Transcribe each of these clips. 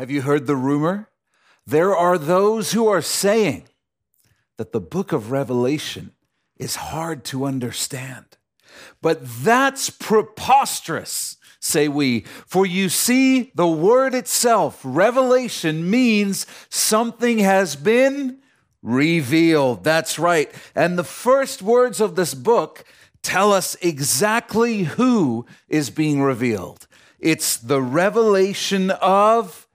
Have you heard the rumor? There are those who are saying that the book of Revelation is hard to understand. But that's preposterous, say we. For you see, the word itself, revelation, means something has been revealed. That's right. And the first words of this book tell us exactly who is being revealed. It's the revelation of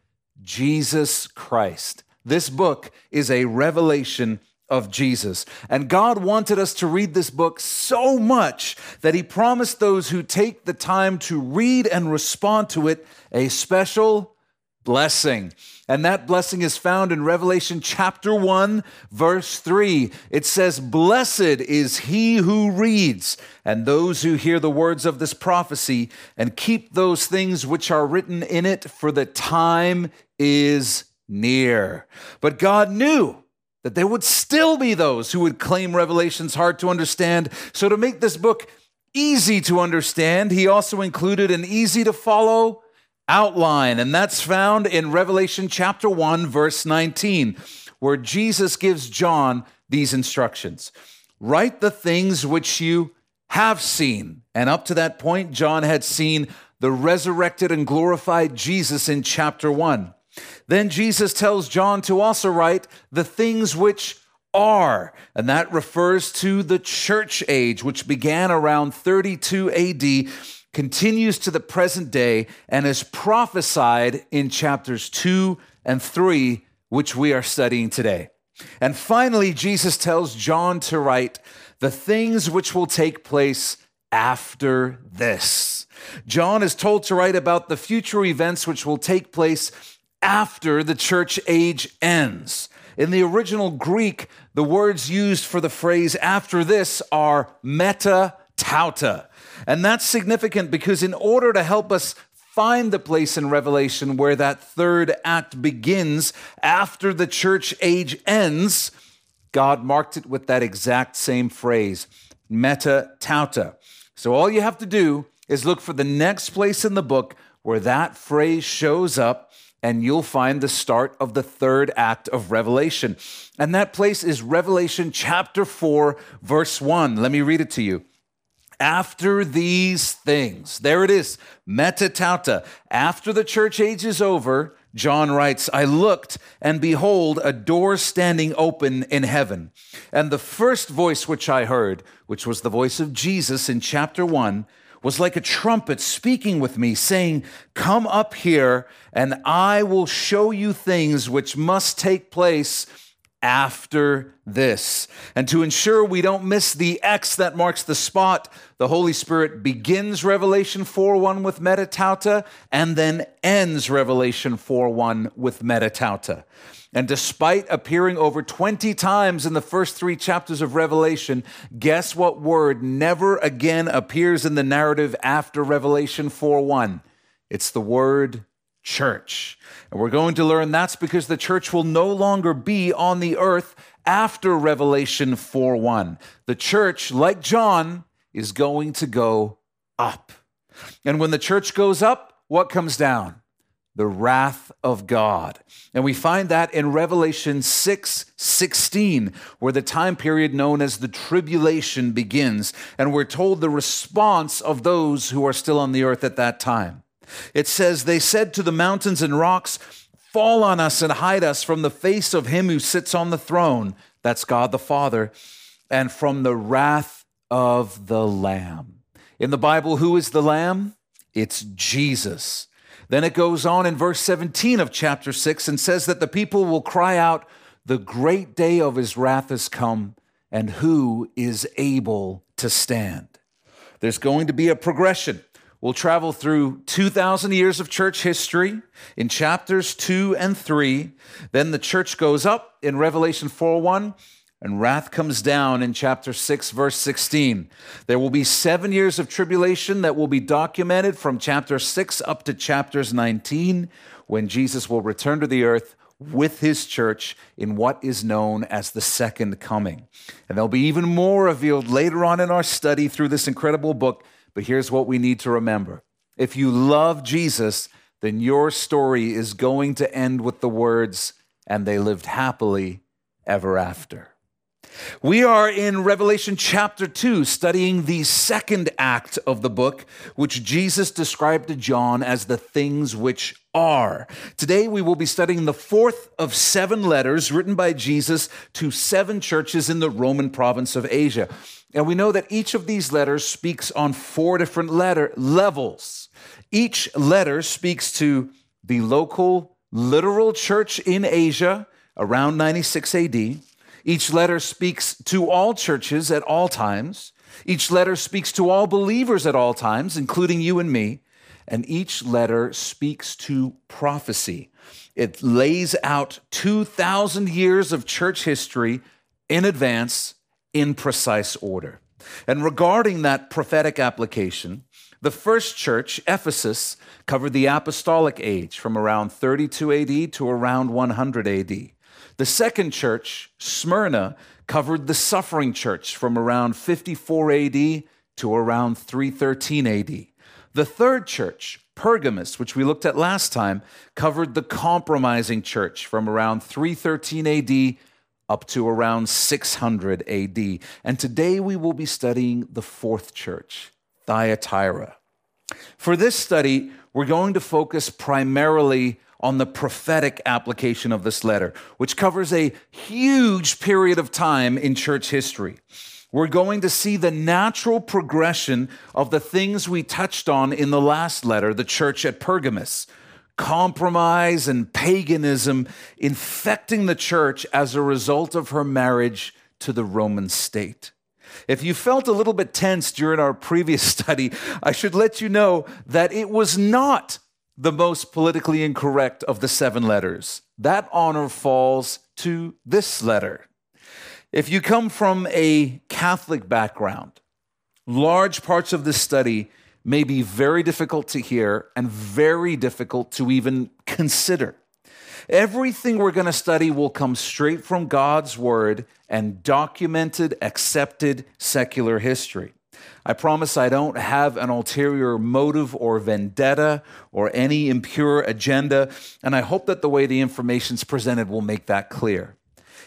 Jesus Christ. This book is a revelation of Jesus. And God wanted us to read this book so much that He promised those who take the time to read and respond to it a special blessing. And that blessing is found in Revelation chapter 1, verse 3. It says, Blessed is he who reads, and those who hear the words of this prophecy, and keep those things which are written in it, for the time is near. But God knew that there would still be those who would claim Revelation's hard to understand. So, to make this book easy to understand, he also included an easy to follow outline, and that's found in Revelation chapter 1, verse 19, where Jesus gives John these instructions Write the things which you have seen. And up to that point, John had seen the resurrected and glorified Jesus in chapter 1. Then Jesus tells John to also write the things which are, and that refers to the church age, which began around 32 AD continues to the present day and is prophesied in chapters 2 and 3, which we are studying today. And finally, Jesus tells John to write the things which will take place after this. John is told to write about the future events which will take place after the church age ends. In the original Greek, the words used for the phrase after this are meta tauta. And that's significant because, in order to help us find the place in Revelation where that third act begins after the church age ends, God marked it with that exact same phrase, meta tauta. So all you have to do is look for the next place in the book where that phrase shows up, and you'll find the start of the third act of Revelation. And that place is Revelation chapter 4, verse 1. Let me read it to you. After these things, there it is, metatauta. After the church age is over, John writes, I looked, and behold, a door standing open in heaven. And the first voice which I heard, which was the voice of Jesus in chapter 1, was like a trumpet speaking with me, saying, Come up here, and I will show you things which must take place after this. And to ensure we don't miss the X that marks the spot, the Holy Spirit begins Revelation 4 1 with metatauta and then ends Revelation 4 1 with metatauta. And despite appearing over 20 times in the first three chapters of Revelation, guess what word never again appears in the narrative after Revelation 4 1? It's the word church. And we're going to learn that's because the church will no longer be on the earth after Revelation 4 1. The church, like John, is going to go up. And when the church goes up, what comes down? The wrath of God. And we find that in Revelation 6 16, where the time period known as the tribulation begins. And we're told the response of those who are still on the earth at that time. It says, They said to the mountains and rocks, Fall on us and hide us from the face of him who sits on the throne. That's God the Father, and from the wrath of the Lamb. In the Bible, who is the Lamb? It's Jesus. Then it goes on in verse 17 of chapter 6 and says that the people will cry out, The great day of his wrath has come, and who is able to stand? There's going to be a progression. We'll travel through 2,000 years of church history in chapters 2 and 3. Then the church goes up in Revelation 4 1, and wrath comes down in chapter 6, verse 16. There will be seven years of tribulation that will be documented from chapter 6 up to chapters 19, when Jesus will return to the earth with his church in what is known as the second coming. And there'll be even more revealed later on in our study through this incredible book but here's what we need to remember if you love Jesus, then your story is going to end with the words, and they lived happily ever after. We are in Revelation chapter 2, studying the second act of the book, which Jesus described to John as the things which are. Today, we will be studying the fourth of seven letters written by Jesus to seven churches in the Roman province of Asia. And we know that each of these letters speaks on four different letter levels. Each letter speaks to the local literal church in Asia around 96 AD. Each letter speaks to all churches at all times. Each letter speaks to all believers at all times, including you and me. And each letter speaks to prophecy. It lays out 2,000 years of church history in advance in precise order. And regarding that prophetic application, the first church, Ephesus, covered the apostolic age from around 32 AD to around 100 AD. The second church, Smyrna, covered the suffering church from around 54 AD to around 313 AD. The third church, Pergamus, which we looked at last time, covered the compromising church from around 313 AD up to around 600 AD. And today we will be studying the fourth church, Thyatira. For this study, we're going to focus primarily on the prophetic application of this letter, which covers a huge period of time in church history. We're going to see the natural progression of the things we touched on in the last letter, the church at Pergamus compromise and paganism infecting the church as a result of her marriage to the Roman state. If you felt a little bit tense during our previous study, I should let you know that it was not the most politically incorrect of the seven letters. That honor falls to this letter. If you come from a Catholic background, large parts of this study may be very difficult to hear and very difficult to even consider. Everything we're going to study will come straight from God's word and documented, accepted secular history. I promise I don't have an ulterior motive or vendetta or any impure agenda, and I hope that the way the information is presented will make that clear.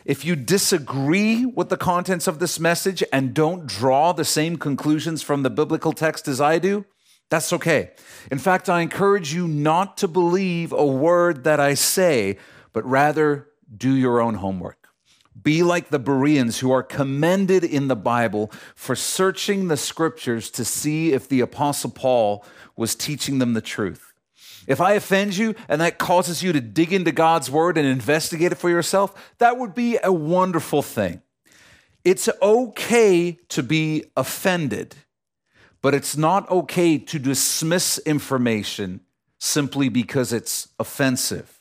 If you disagree with the contents of this message and don't draw the same conclusions from the biblical text as I do, that's okay. In fact, I encourage you not to believe a word that I say, but rather do your own homework. Be like the Bereans who are commended in the Bible for searching the scriptures to see if the Apostle Paul was teaching them the truth. If I offend you and that causes you to dig into God's word and investigate it for yourself, that would be a wonderful thing. It's okay to be offended, but it's not okay to dismiss information simply because it's offensive.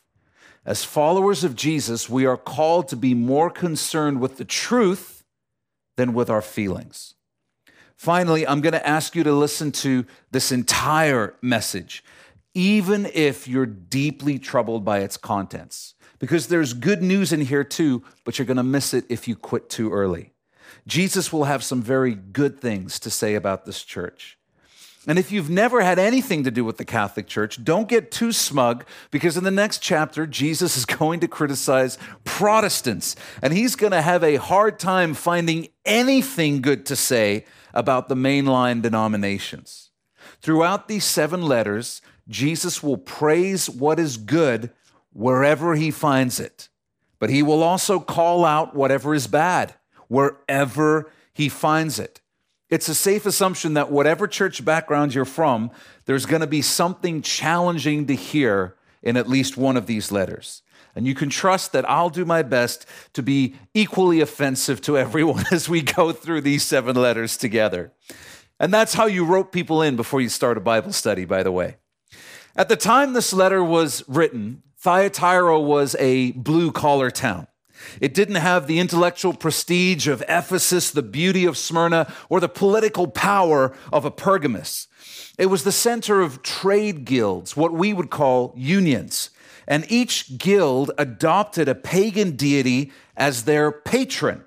As followers of Jesus, we are called to be more concerned with the truth than with our feelings. Finally, I'm going to ask you to listen to this entire message, even if you're deeply troubled by its contents, because there's good news in here too, but you're going to miss it if you quit too early. Jesus will have some very good things to say about this church. And if you've never had anything to do with the Catholic Church, don't get too smug because in the next chapter, Jesus is going to criticize Protestants. And he's going to have a hard time finding anything good to say about the mainline denominations. Throughout these seven letters, Jesus will praise what is good wherever he finds it, but he will also call out whatever is bad wherever he finds it. It's a safe assumption that whatever church background you're from, there's going to be something challenging to hear in at least one of these letters. And you can trust that I'll do my best to be equally offensive to everyone as we go through these seven letters together. And that's how you rope people in before you start a Bible study, by the way. At the time this letter was written, Thyatira was a blue collar town. It didn't have the intellectual prestige of Ephesus, the beauty of Smyrna, or the political power of a Pergamus. It was the center of trade guilds, what we would call unions. And each guild adopted a pagan deity as their patron.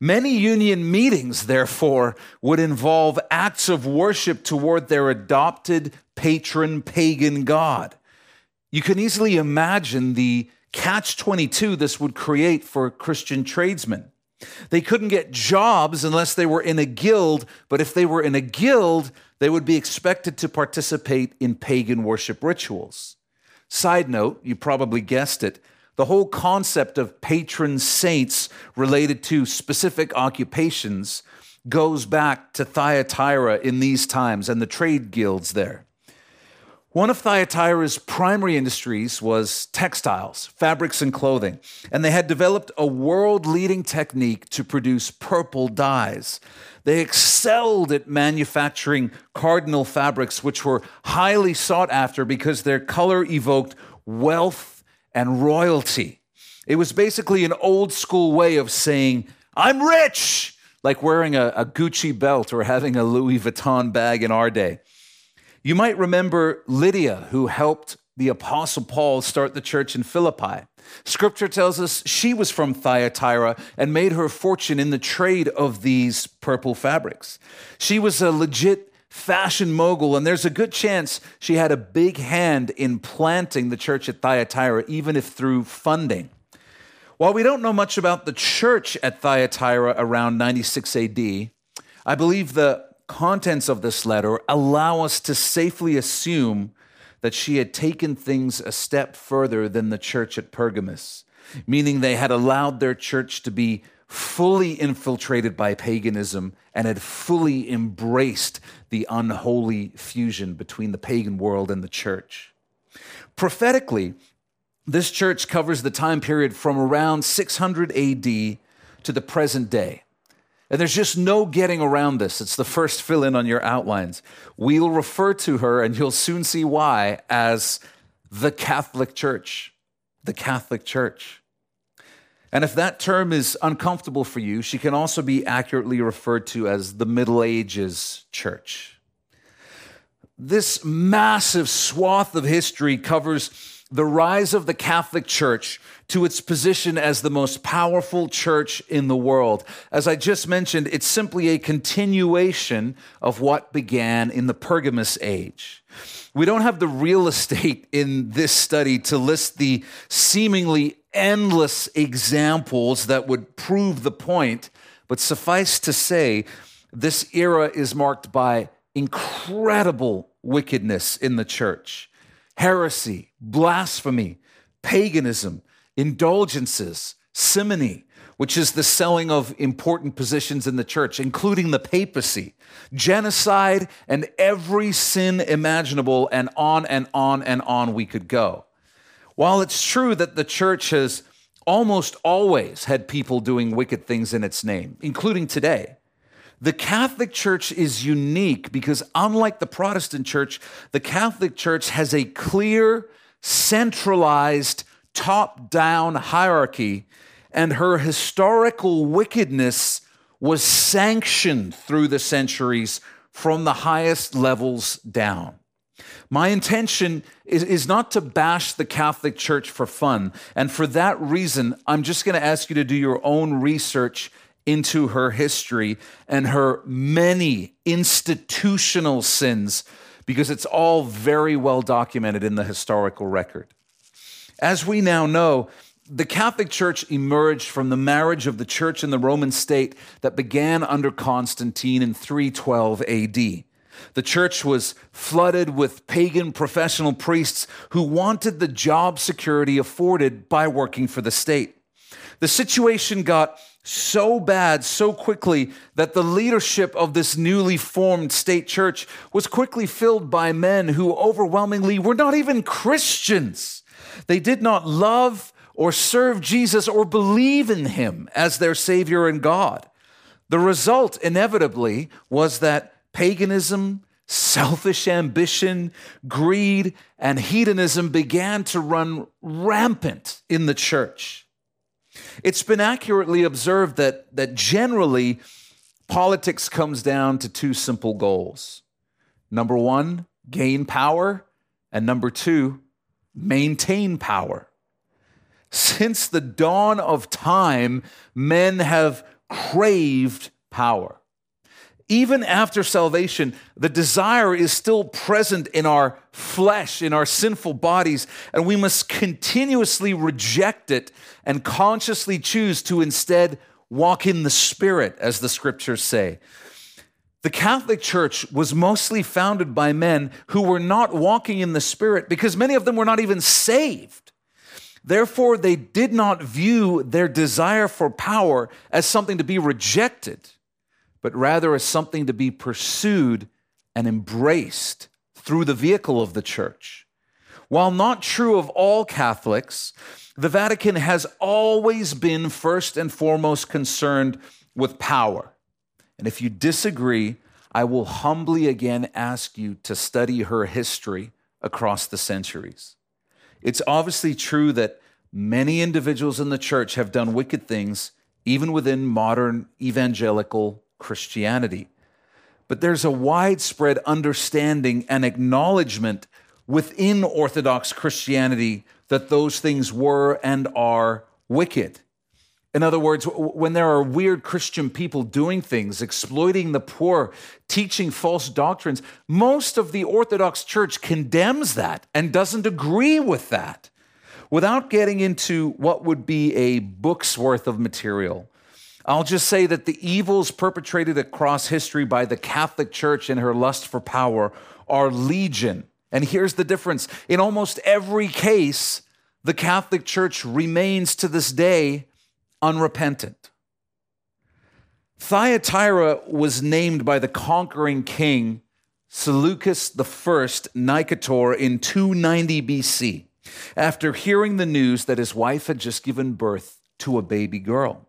Many union meetings, therefore, would involve acts of worship toward their adopted patron pagan god. You can easily imagine the catch 22 this would create for Christian tradesmen. They couldn't get jobs unless they were in a guild, but if they were in a guild, they would be expected to participate in pagan worship rituals. Side note, you probably guessed it, the whole concept of patron saints related to specific occupations goes back to Thyatira in these times and the trade guilds there. One of Thyatira's primary industries was textiles, fabrics, and clothing, and they had developed a world leading technique to produce purple dyes. They excelled at manufacturing cardinal fabrics, which were highly sought after because their color evoked wealth and royalty. It was basically an old school way of saying, I'm rich, like wearing a, a Gucci belt or having a Louis Vuitton bag in our day. You might remember Lydia, who helped the Apostle Paul start the church in Philippi. Scripture tells us she was from Thyatira and made her fortune in the trade of these purple fabrics. She was a legit fashion mogul, and there's a good chance she had a big hand in planting the church at Thyatira, even if through funding. While we don't know much about the church at Thyatira around 96 AD, I believe the contents of this letter allow us to safely assume that she had taken things a step further than the church at Pergamus, meaning they had allowed their church to be fully infiltrated by paganism and had fully embraced the unholy fusion between the pagan world and the church. Prophetically, this church covers the time period from around 600 AD to the present day. And there's just no getting around this. It's the first fill in on your outlines. We'll refer to her, and you'll soon see why, as the Catholic Church. The Catholic Church. And if that term is uncomfortable for you, she can also be accurately referred to as the Middle Ages Church. This massive swath of history covers the rise of the Catholic Church to its position as the most powerful church in the world. As I just mentioned, it's simply a continuation of what began in the Pergamus age. We don't have the real estate in this study to list the seemingly endless examples that would prove the point, but suffice to say, this era is marked by incredible wickedness in the church heresy, blasphemy, paganism, indulgences, simony, which is the selling of important positions in the church, including the papacy, genocide, and every sin imaginable, and on and on and on we could go. While it's true that the church has almost always had people doing wicked things in its name, including today, the Catholic Church is unique because, unlike the Protestant Church, the Catholic Church has a clear, centralized, top down hierarchy, and her historical wickedness was sanctioned through the centuries from the highest levels down. My intention is, is not to bash the Catholic Church for fun. And for that reason, I'm just going to ask you to do your own research into her history and her many institutional sins because it's all very well documented in the historical record. As we now know, the Catholic Church emerged from the marriage of the church and the Roman state that began under Constantine in 312 AD. The church was flooded with pagan professional priests who wanted the job security afforded by working for the state. The situation got so bad so quickly that the leadership of this newly formed state church was quickly filled by men who overwhelmingly were not even Christians. They did not love or serve Jesus or believe in him as their Savior and God. The result, inevitably, was that paganism, selfish ambition, greed, and hedonism began to run rampant in the church. It's been accurately observed that, that generally politics comes down to two simple goals number one, gain power, and number two, maintain power. Since the dawn of time, men have craved power. even after salvation, the desire is still present in our flesh, in our sinful bodies, and we must continuously reject it and consciously choose to instead walk in the Spirit, as the scriptures say. The Catholic Church was mostly founded by men who were not walking in the Spirit because many of them were not even saved. Therefore, they did not view their desire for power as something to be rejected but rather as something to be pursued and embraced through the vehicle of the church. While not true of all Catholics, the Vatican has always been first and foremost concerned with power. And if you disagree, I will humbly again ask you to study her history across the centuries. It's obviously true that many individuals in the church have done wicked things, even within modern evangelical Christianity. But there's a widespread understanding and acknowledgement within Orthodox Christianity that those things were and are wicked. In other words, when there are weird Christian people doing things, exploiting the poor, teaching false doctrines, most of the Orthodox Church condemns that and doesn't agree with that. Without getting into what would be a book's worth of material, I'll just say that the evils perpetrated across history by the Catholic Church in her lust for power are legion. And here's the difference in almost every case, the Catholic Church remains to this day unrepentant. Thyatira was named by the conquering king Seleucus I Nicator in 290 BC after hearing the news that his wife had just given birth to a baby girl.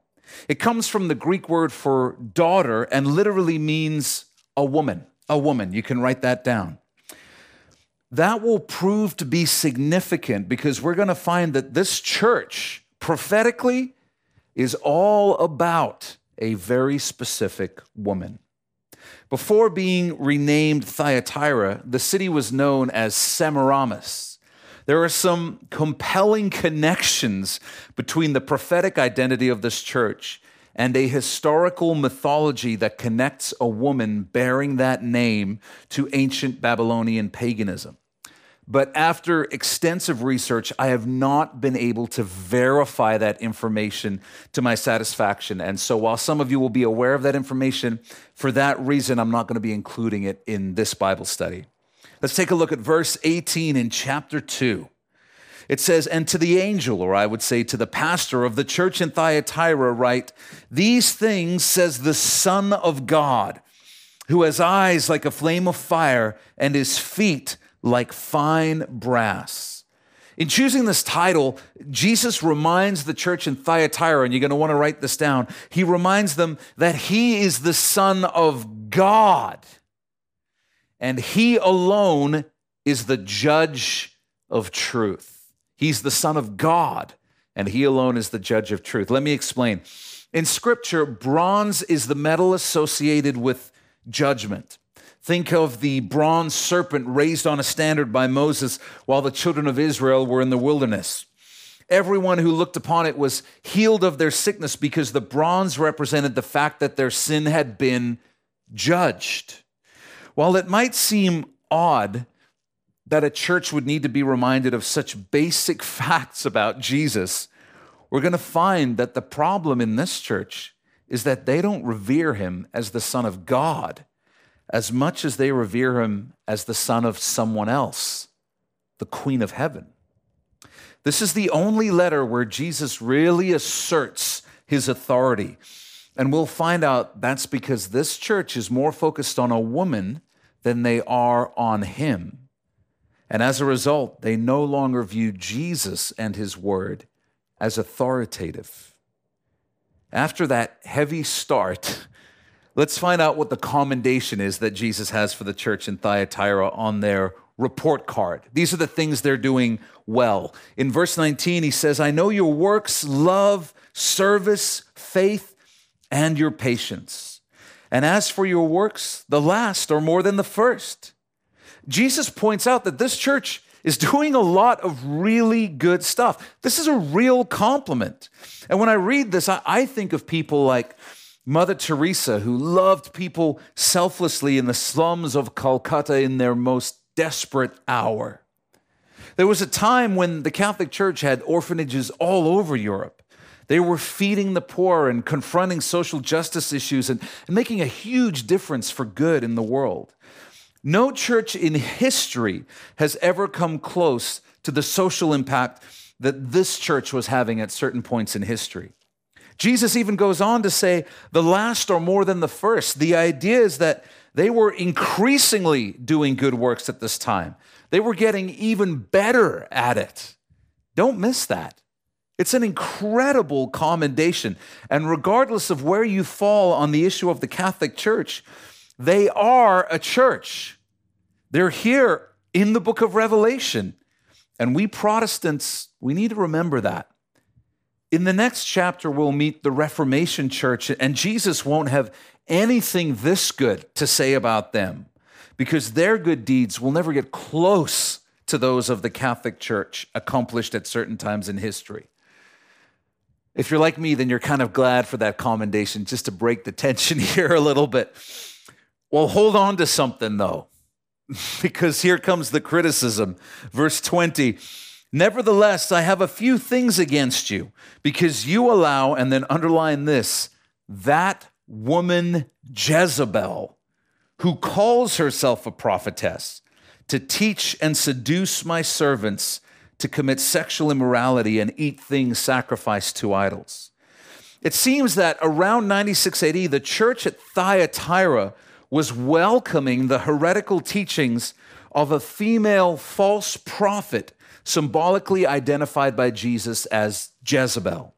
It comes from the Greek word for daughter and literally means a woman. A woman. You can write that down. That will prove to be significant because we're going to find that this church prophetically is all about a very specific woman. Before being renamed Thyatira, the city was known as Semiramis. There are some compelling connections between the prophetic identity of this church and a historical mythology that connects a woman bearing that name to ancient Babylonian paganism. But after extensive research, I have not been able to verify that information to my satisfaction. And so, while some of you will be aware of that information, for that reason, I'm not going to be including it in this Bible study. Let's take a look at verse 18 in chapter 2. It says, And to the angel, or I would say to the pastor of the church in Thyatira, write, These things says the Son of God, who has eyes like a flame of fire and his feet like fine brass. In choosing this title, Jesus reminds the church in Thyatira, and you're going to want to write this down, he reminds them that he is the Son of God and he alone is the judge of truth. He's the Son of God, and he alone is the judge of truth. Let me explain. In Scripture, bronze is the metal associated with judgment. Think of the bronze serpent raised on a standard by Moses while the children of Israel were in the wilderness. Everyone who looked upon it was healed of their sickness because the bronze represented the fact that their sin had been judged. While it might seem odd that a church would need to be reminded of such basic facts about Jesus, we're going to find that the problem in this church is that they don't revere him as the Son of God as much as they revere him as the Son of someone else, the Queen of Heaven. This is the only letter where Jesus really asserts his authority. And we'll find out that's because this church is more focused on a woman than they are on him. And as a result, they no longer view Jesus and his word as authoritative. After that heavy start, let's find out what the commendation is that Jesus has for the church in Thyatira on their report card. These are the things they're doing well. In verse 19, he says, I know your works, love, service, faith, and your patience. And as for your works, the last are more than the first. Jesus points out that this church is doing a lot of really good stuff. This is a real compliment. And when I read this, I, I think of people like Mother Teresa, who loved people selflessly in the slums of Calcutta in their most desperate hour. There was a time when the Catholic Church had orphanages all over Europe. They were feeding the poor and confronting social justice issues and, and making a huge difference for good in the world. No church in history has ever come close to the social impact that this church was having at certain points in history. Jesus even goes on to say, the last are more than the first. The idea is that they were increasingly doing good works at this time, they were getting even better at it. Don't miss that. It's an incredible commendation. And regardless of where you fall on the issue of the Catholic Church, they are a church. They're here in the book of Revelation. And we Protestants, we need to remember that. In the next chapter, we'll meet the Reformation Church, and Jesus won't have anything this good to say about them because their good deeds will never get close to those of the Catholic Church accomplished at certain times in history. If you're like me, then you're kind of glad for that commendation just to break the tension here a little bit. Well, hold on to something though, because here comes the criticism. Verse 20 Nevertheless, I have a few things against you because you allow, and then underline this, that woman Jezebel, who calls herself a prophetess, to teach and seduce my servants to commit sexual immorality and eat things sacrificed to idols. It seems that around 96 AD, the church at Thyatira was welcoming the heretical teachings of a female false prophet symbolically identified by Jesus as Jezebel.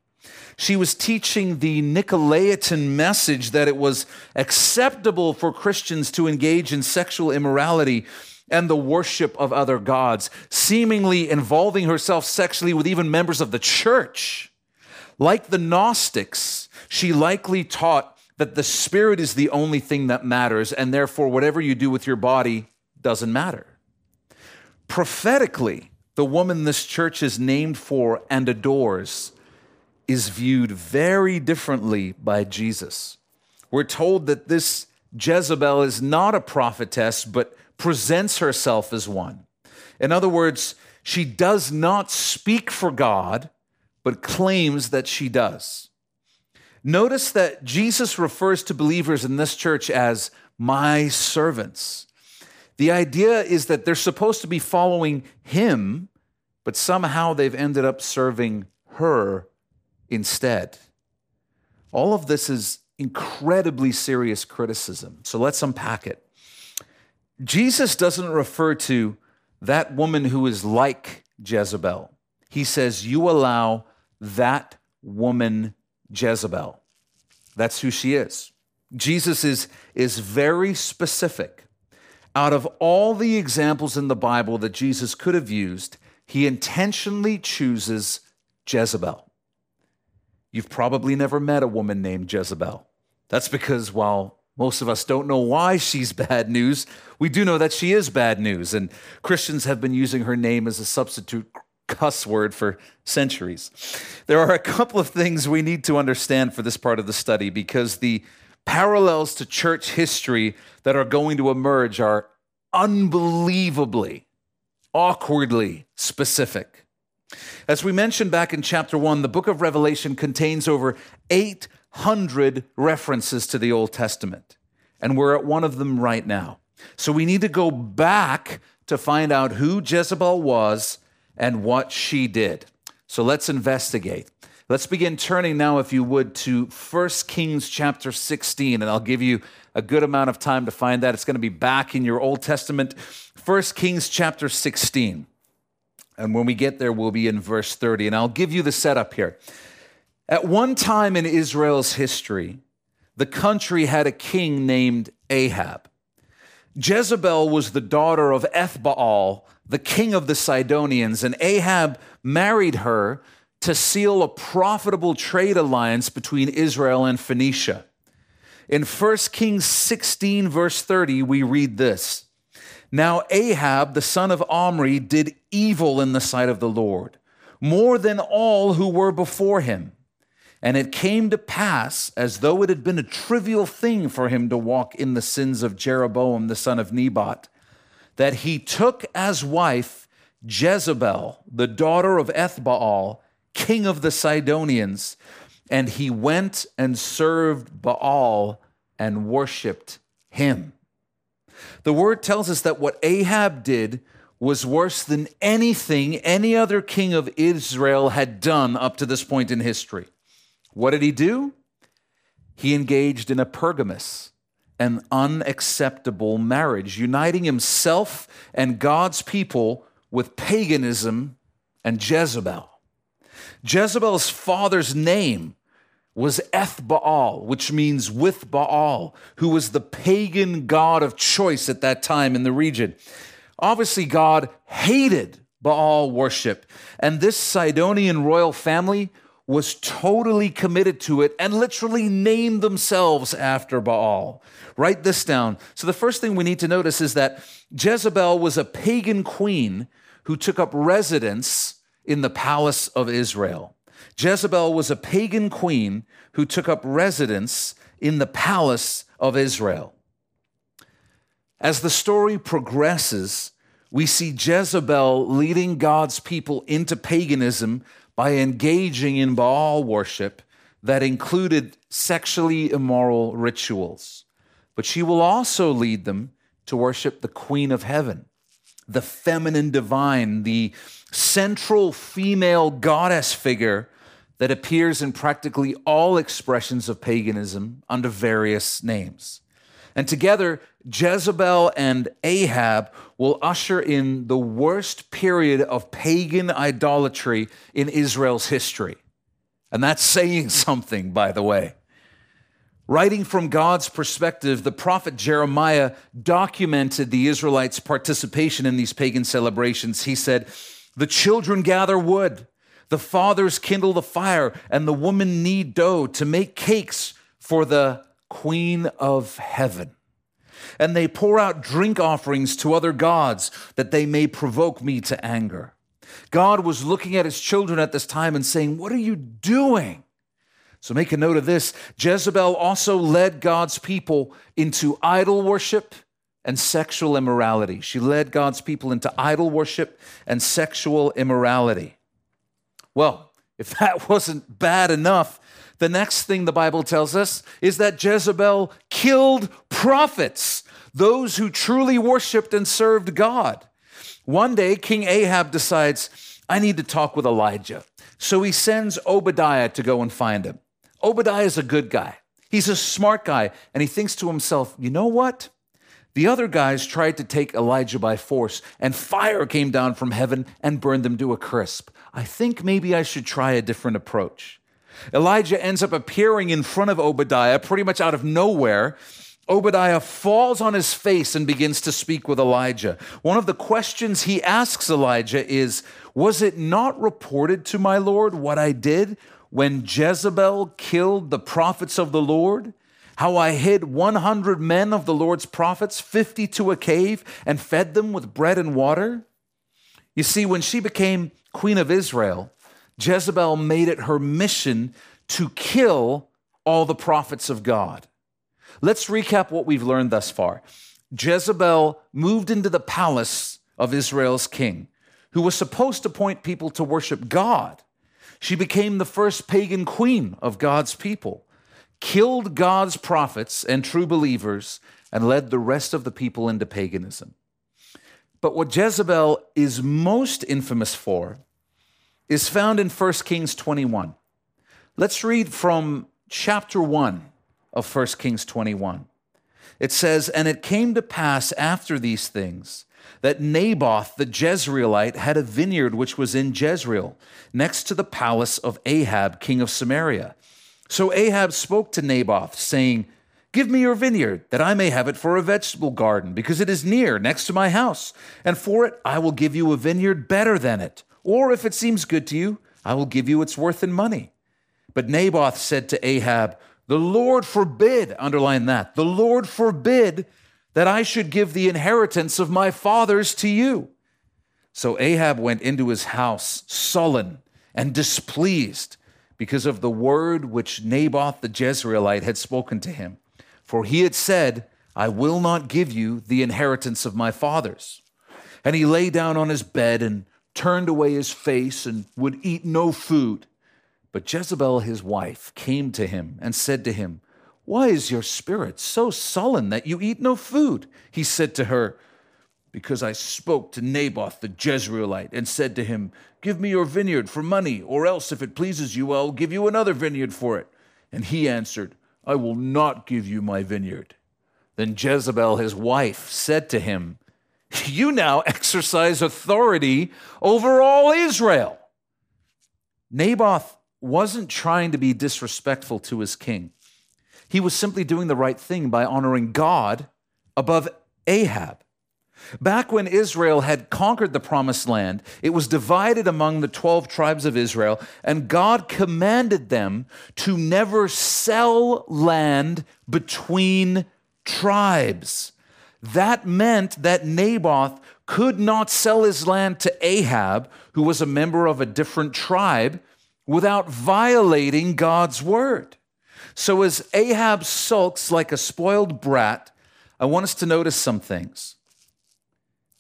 She was teaching the Nicolaitan message that it was acceptable for Christians to engage in sexual immorality and the worship of other gods, seemingly involving herself sexually with even members of the church. Like the Gnostics, she likely taught that the spirit is the only thing that matters, and therefore, whatever you do with your body doesn't matter. Prophetically, the woman this church is named for and adores, is viewed very differently by Jesus. We're told that this Jezebel is not a prophetess, but presents herself as one. In other words, she does not speak for God, but claims that she does. Notice that Jesus refers to believers in this church as my servants. The idea is that they're supposed to be following him, but somehow they've ended up serving her instead. All of this is incredibly serious criticism. So let's unpack it. Jesus doesn't refer to that woman who is like Jezebel. He says, You allow that woman Jezebel. That's who she is. Jesus is, is very specific out of all the examples in the Bible that Jesus could have used, he intentionally chooses Jezebel. You've probably never met a woman named Jezebel. That's because while most of us don't know why she's bad news, we do know that she is bad news, and Christians have been using her name as a substitute cuss word for centuries. There are a couple of things we need to understand for this part of the study because the parallels to church history that are going to emerge are unbelievably, awkwardly specific. As we mentioned back in chapter one, the book of Revelation contains over 800 references to the Old Testament, and we're at one of them right now. So we need to go back to find out who Jezebel was and what she did. So let's investigate. Let's begin turning now, if you would, to 1 Kings chapter 16, and I'll give you a good amount of time to find that. It's going to be back in your Old Testament, 1 Kings chapter 16. And when we get there, we'll be in verse 30. And I'll give you the setup here. At one time in Israel's history, the country had a king named Ahab. Jezebel was the daughter of Ethbaal, the king of the Sidonians, and Ahab married her to seal a profitable trade alliance between Israel and Phoenicia. In 1 Kings 16, verse 30, we read this Now Ahab, the son of Omri, did evil in the sight of the Lord, more than all who were before him. And it came to pass, as though it had been a trivial thing for him to walk in the sins of Jeroboam the son of Nebat, that he took as wife Jezebel, the daughter of Ethbaal, king of the Sidonians, and he went and served Baal and worshiped him. The word tells us that what Ahab did was worse than anything any other king of Israel had done up to this point in history. What did he do? He engaged in a pergamus, an unacceptable marriage, uniting himself and God's people with paganism and Jezebel. Jezebel's father's name was Ethbaal, which means with Baal, who was the pagan god of choice at that time in the region. Obviously, God hated Baal worship, and this Sidonian royal family was totally committed to it and literally named themselves after Baal. Write this down. So, the first thing we need to notice is that Jezebel was a pagan queen who took up residence in the palace of Israel. Jezebel was a pagan queen who took up residence in the palace of Israel. As the story progresses, we see Jezebel leading God's people into paganism by engaging in Baal worship that included sexually immoral rituals. But she will also lead them to worship the Queen of Heaven, the feminine divine, the central female goddess figure that appears in practically all expressions of paganism under various names. And together, Jezebel and Ahab will usher in the worst period of pagan idolatry in Israel's history. And that's saying something, by the way. Writing from God's perspective, the prophet Jeremiah documented the Israelites' participation in these pagan celebrations. He said, The children gather wood, the fathers kindle the fire, and the women knead dough to make cakes for the queen of heaven and they pour out drink offerings to other gods that they may provoke me to anger. God was looking at his children at this time and saying, What are you doing? So make a note of this. Jezebel also led God's people into idol worship and sexual immorality. She led God's people into idol worship and sexual immorality. Well, if that wasn't bad enough, the next thing the Bible tells us is that Jezebel killed prophets, those who truly worshiped and served God. One day, King Ahab decides, I need to talk with Elijah. So he sends Obadiah to go and find him. Obadiah is a good guy. He's a smart guy, and he thinks to himself, you know what? The other guys tried to take Elijah by force, and fire came down from heaven and burned them to a crisp. I think maybe I should try a different approach. Elijah ends up appearing in front of Obadiah pretty much out of nowhere. Obadiah falls on his face and begins to speak with Elijah. One of the questions he asks Elijah is Was it not reported to my Lord what I did when Jezebel killed the prophets of the Lord? How I hid 100 men of the Lord's prophets, 50 to a cave, and fed them with bread and water? You see, when she became queen of Israel, Jezebel made it her mission to kill all the prophets of God. Let's recap what we've learned thus far. Jezebel moved into the palace of Israel's king, who was supposed to point people to worship God. She became the first pagan queen of God's people, killed God's prophets and true believers, and led the rest of the people into paganism. But what Jezebel is most infamous for is found in 1 Kings 21. Let's read from chapter 1 of 1 Kings 21. It says, And it came to pass after these things that Naboth the Jezreelite had a vineyard which was in Jezreel, next to the palace of Ahab, king of Samaria. So Ahab spoke to Naboth, saying, Give me your vineyard, that I may have it for a vegetable garden, because it is near, next to my house. And for it I will give you a vineyard better than it or if it seems good to you, I will give you its worth in money. But Naboth said to Ahab, The Lord forbid, underline that, the Lord forbid that I should give the inheritance of my fathers to you. So Ahab went into his house sullen and displeased because of the word which Naboth the Jezreelite had spoken to him. For he had said, I will not give you the inheritance of my fathers. And he lay down on his bed and turned away his face and would eat no food. But Jezebel, his wife, came to him and said to him, Why is your spirit so sullen that you eat no food? He said to her, Because I spoke to Naboth the Jezreelite and said to him, Give me your vineyard for money, or else, if it pleases you, I'll give you another vineyard for it. And he answered, I will not give you my vineyard. Then Jezebel, his wife, said to him, You now exercise authority over all Israel. Naboth wasn't trying to be disrespectful to his king. He was simply doing the right thing by honoring God above Ahab. Back when Israel had conquered the promised land, it was divided among the 12 tribes of Israel, and God commanded them to never sell land between tribes. That meant that Naboth could not sell his land to Ahab, who was a member of a different tribe, without violating God's word. So, as Ahab sulks like a spoiled brat, I want us to notice some things.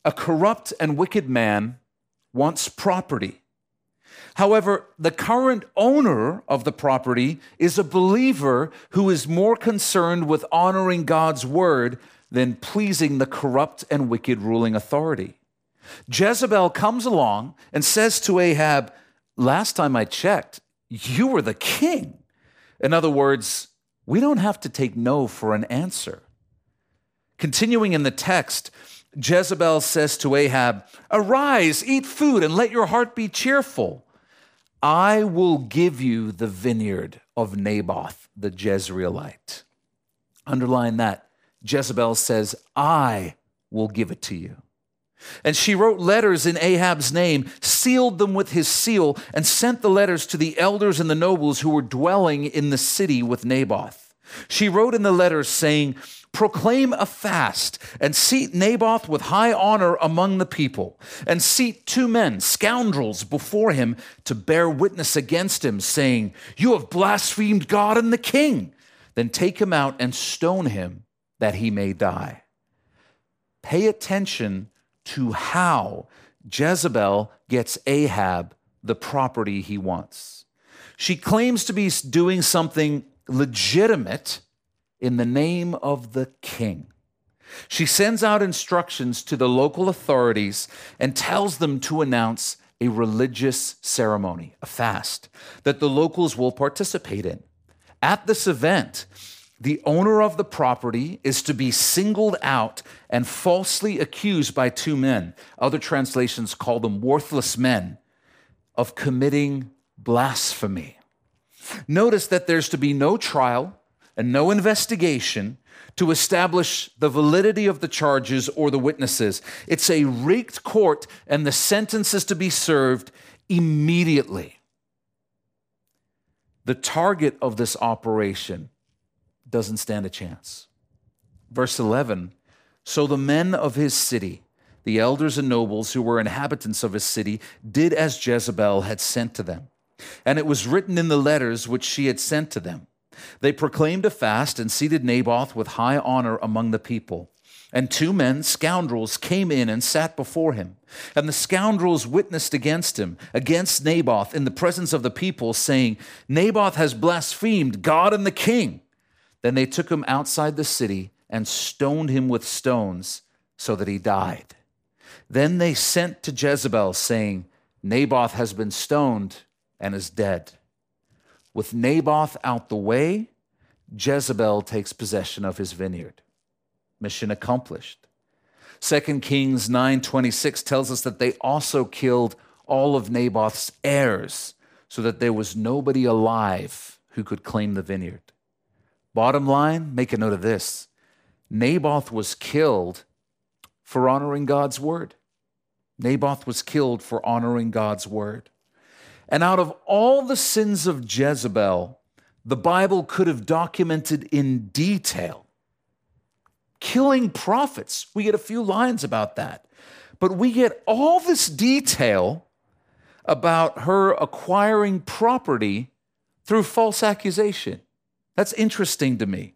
A corrupt and wicked man wants property. However, the current owner of the property is a believer who is more concerned with honoring God's word than pleasing the corrupt and wicked ruling authority. Jezebel comes along and says to Ahab, Last time I checked, you were the king. In other words, we don't have to take no for an answer. Continuing in the text, Jezebel says to Ahab, Arise, eat food, and let your heart be cheerful. I will give you the vineyard of Naboth the Jezreelite. Underline that. Jezebel says, I will give it to you. And she wrote letters in Ahab's name, sealed them with his seal, and sent the letters to the elders and the nobles who were dwelling in the city with Naboth. She wrote in the letters saying, Proclaim a fast and seat Naboth with high honor among the people, and seat two men, scoundrels, before him to bear witness against him, saying, You have blasphemed God and the king. Then take him out and stone him that he may die. Pay attention to how Jezebel gets Ahab the property he wants. She claims to be doing something legitimate in the name of the king. She sends out instructions to the local authorities and tells them to announce a religious ceremony, a fast, that the locals will participate in. At this event, the owner of the property is to be singled out and falsely accused by two men. Other translations call them worthless men of committing blasphemy. Notice that there's to be no trial and no investigation to establish the validity of the charges or the witnesses. It's a rigged court, and the sentence is to be served immediately. The target of this operation doesn't stand a chance. Verse 11 So the men of his city, the elders and nobles who were inhabitants of his city, did as Jezebel had sent to them. And it was written in the letters which she had sent to them. They proclaimed a fast and seated Naboth with high honor among the people. And two men, scoundrels, came in and sat before him. And the scoundrels witnessed against him, against Naboth, in the presence of the people, saying, Naboth has blasphemed God and the king. Then they took him outside the city and stoned him with stones so that he died. Then they sent to Jezebel, saying, Naboth has been stoned and is dead. With Naboth out the way, Jezebel takes possession of his vineyard. Mission accomplished. 2 Kings 9:26 tells us that they also killed all of Naboth's heirs so that there was nobody alive who could claim the vineyard. Bottom line, make a note of this Naboth was killed for honoring God's word. Naboth was killed for honoring God's word. And out of all the sins of Jezebel, the Bible could have documented in detail killing prophets. We get a few lines about that. But we get all this detail about her acquiring property through false accusation. That's interesting to me.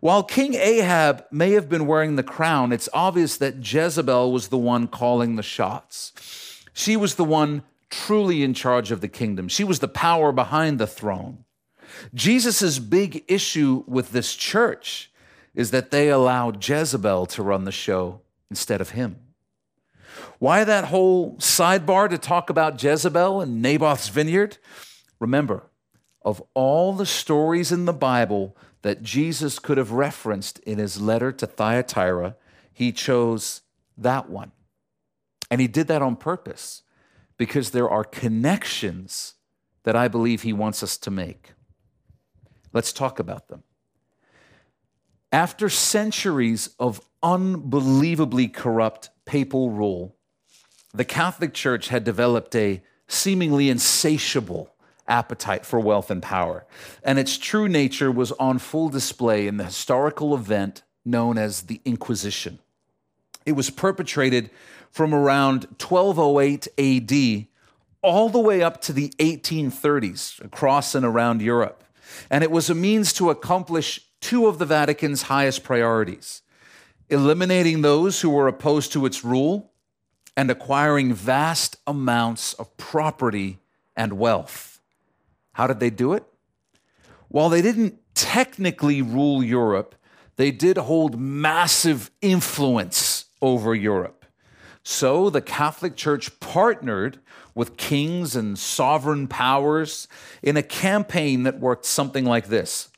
While King Ahab may have been wearing the crown, it's obvious that Jezebel was the one calling the shots. She was the one truly in charge of the kingdom, she was the power behind the throne. Jesus' big issue with this church is that they allowed Jezebel to run the show instead of him. Why that whole sidebar to talk about Jezebel and Naboth's vineyard? Remember, of all the stories in the Bible that Jesus could have referenced in his letter to Thyatira, he chose that one. And he did that on purpose because there are connections that I believe he wants us to make. Let's talk about them. After centuries of unbelievably corrupt papal rule, the Catholic Church had developed a seemingly insatiable appetite for wealth and power, and its true nature was on full display in the historical event known as the Inquisition. It was perpetrated from around 1208 AD all the way up to the 1830s across and around Europe. And it was a means to accomplish two of the Vatican's highest priorities eliminating those who were opposed to its rule and acquiring vast amounts of property and wealth. How did they do it? While they didn't technically rule Europe, they did hold massive influence over Europe. So the Catholic Church partnered with kings and sovereign powers in a campaign that worked something like this.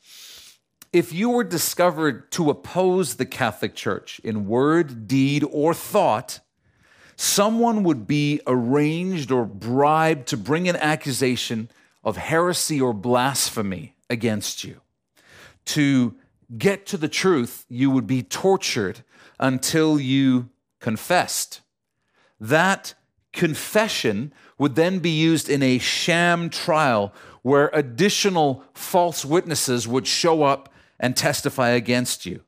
If you were discovered to oppose the Catholic Church in word, deed, or thought, someone would be arranged or bribed to bring an accusation of heresy or blasphemy against you. To get to the truth, you would be tortured until you confessed. That confession would then be used in a sham trial where additional false witnesses would show up and testify against you.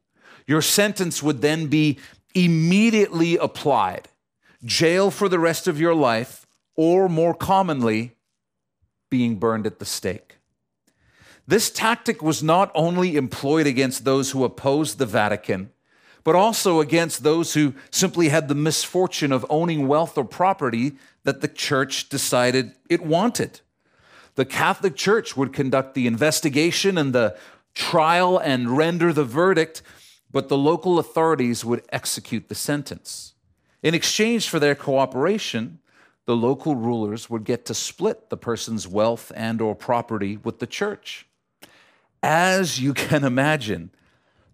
Your sentence would then be immediately applied jail for the rest of your life, or more commonly, being burned at the stake. This tactic was not only employed against those who opposed the Vatican, but also against those who simply had the misfortune of owning wealth or property that the church decided it wanted. The Catholic Church would conduct the investigation and the trial and render the verdict, but the local authorities would execute the sentence. In exchange for their cooperation, the local rulers would get to split the person's wealth and or property with the church. As you can imagine,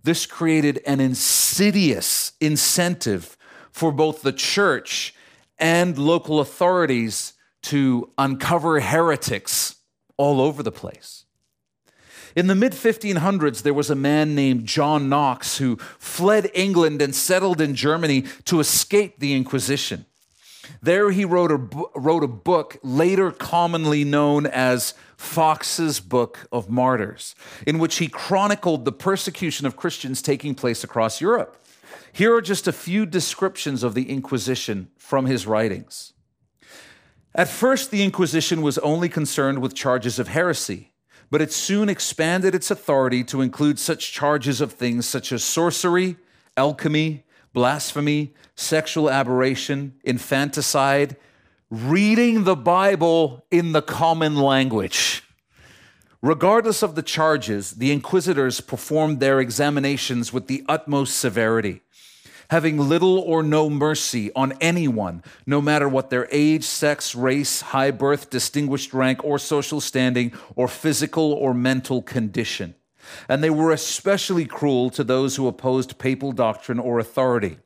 this created an insidious incentive for both the church and local authorities to uncover heretics all over the place. In the mid 1500s, there was a man named John Knox who fled England and settled in Germany to escape the Inquisition. There he wrote a, wrote a book later commonly known as Fox's Book of Martyrs, in which he chronicled the persecution of Christians taking place across Europe. Here are just a few descriptions of the Inquisition from his writings. At first, the Inquisition was only concerned with charges of heresy but it soon expanded its authority to include such charges of things such as sorcery, alchemy, blasphemy, sexual aberration, infanticide, reading the Bible in the common language. Regardless of the charges, the inquisitors performed their examinations with the utmost severity having little or no mercy on anyone, no matter what their age, sex, race, high birth, distinguished rank, or social standing, or physical or mental condition. And they were especially cruel to those who opposed papal doctrine or authority,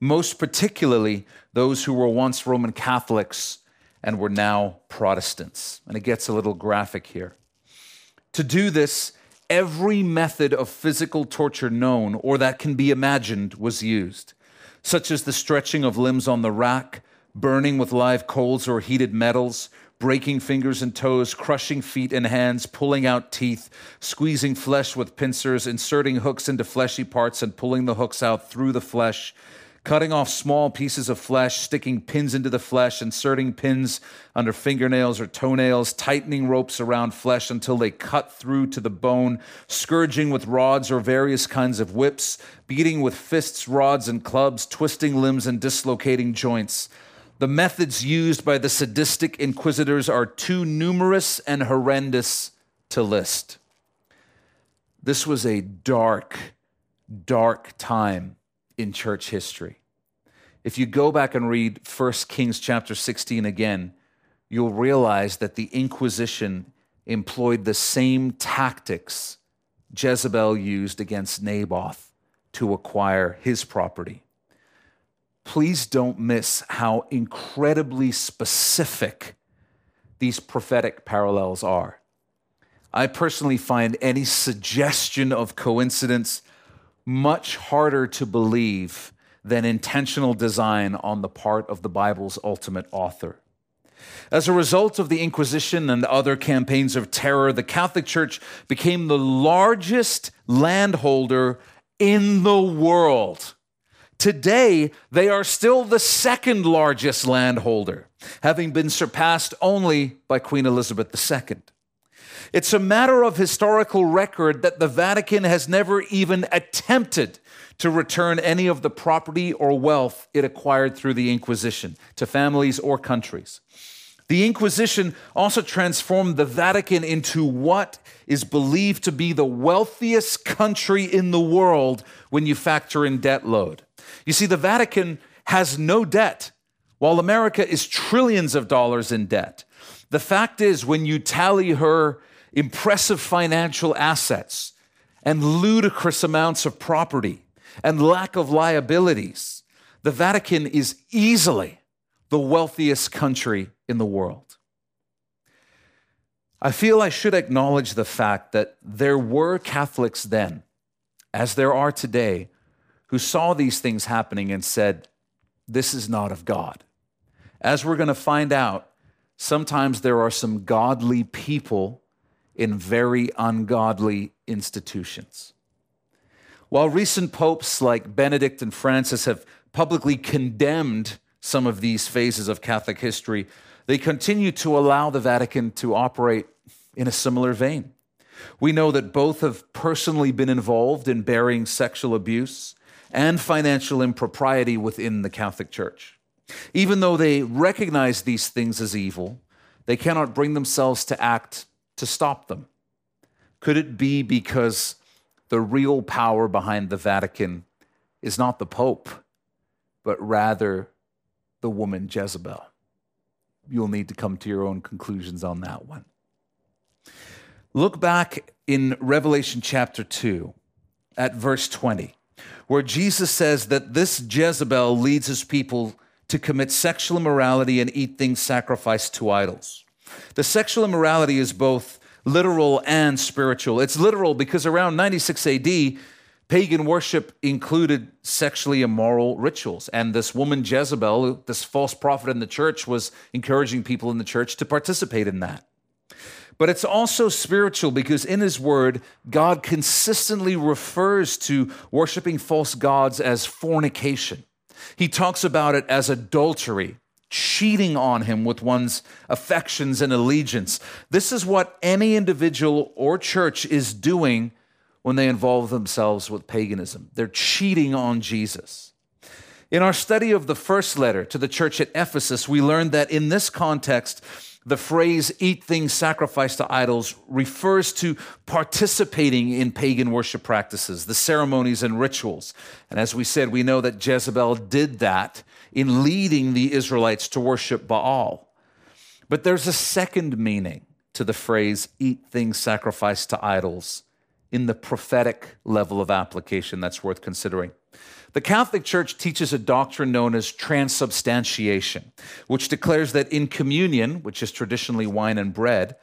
most particularly those who were once Roman Catholics and were now Protestants. And it gets a little graphic here. To do this, every method of physical torture known or that can be imagined was used, such as the stretching of limbs on the rack, burning with live coals or heated metals, breaking fingers and toes, crushing feet and hands, pulling out teeth, squeezing flesh with pincers, inserting hooks into fleshy parts and pulling the hooks out through the flesh, cutting off small pieces of flesh, sticking pins into the flesh, inserting pins under fingernails or toenails, tightening ropes around flesh until they cut through to the bone, scourging with rods or various kinds of whips, beating with fists, rods, and clubs, twisting limbs and dislocating joints. The methods used by the sadistic inquisitors are too numerous and horrendous to list. This was a dark, dark time in church history. If you go back and read 1 Kings chapter 16 again, you'll realize that the Inquisition employed the same tactics Jezebel used against Naboth to acquire his property. Please don't miss how incredibly specific these prophetic parallels are. I personally find any suggestion of coincidence much harder to believe than intentional design on the part of the Bible's ultimate author. As a result of the Inquisition and other campaigns of terror, the Catholic Church became the largest landholder in the world. Today, they are still the second largest landholder, having been surpassed only by Queen Elizabeth II. It's a matter of historical record that the Vatican has never even attempted to return any of the property or wealth it acquired through the Inquisition to families or countries. The Inquisition also transformed the Vatican into what is believed to be the wealthiest country in the world when you factor in debt load. You see, the Vatican has no debt, while America is trillions of dollars in debt. The fact is, when you tally her impressive financial assets and ludicrous amounts of property and lack of liabilities, the Vatican is easily the wealthiest country in the world. I feel I should acknowledge the fact that there were Catholics then, as there are today, who saw these things happening and said, This is not of God. As we're going to find out, sometimes there are some godly people in very ungodly institutions. While recent popes like Benedict and Francis have publicly condemned some of these phases of Catholic history, they continue to allow the Vatican to operate in a similar vein. We know that both have personally been involved in burying sexual abuse and financial impropriety within the Catholic Church. Even though they recognize these things as evil, they cannot bring themselves to act to stop them? Could it be because the real power behind the Vatican is not the Pope, but rather the woman Jezebel? You'll need to come to your own conclusions on that one. Look back in Revelation chapter 2 at verse 20, where Jesus says that this Jezebel leads his people to commit sexual immorality and eat things sacrificed to idols. The sexual immorality is both literal and spiritual. It's literal because around 96 AD, pagan worship included sexually immoral rituals. And this woman, Jezebel, this false prophet in the church, was encouraging people in the church to participate in that. But it's also spiritual because in his word, God consistently refers to worshiping false gods as fornication. He talks about it as adultery cheating on him with one's affections and allegiance. This is what any individual or church is doing when they involve themselves with paganism. They're cheating on Jesus. In our study of the first letter to the church at Ephesus, we learned that in this context, the phrase eat things sacrificed to idols refers to participating in pagan worship practices, the ceremonies and rituals. And as we said, we know that Jezebel did that in leading the Israelites to worship Baal. But there's a second meaning to the phrase eat things sacrificed to idols in the prophetic level of application that's worth considering. The Catholic Church teaches a doctrine known as transubstantiation, which declares that in communion, which is traditionally wine and bread,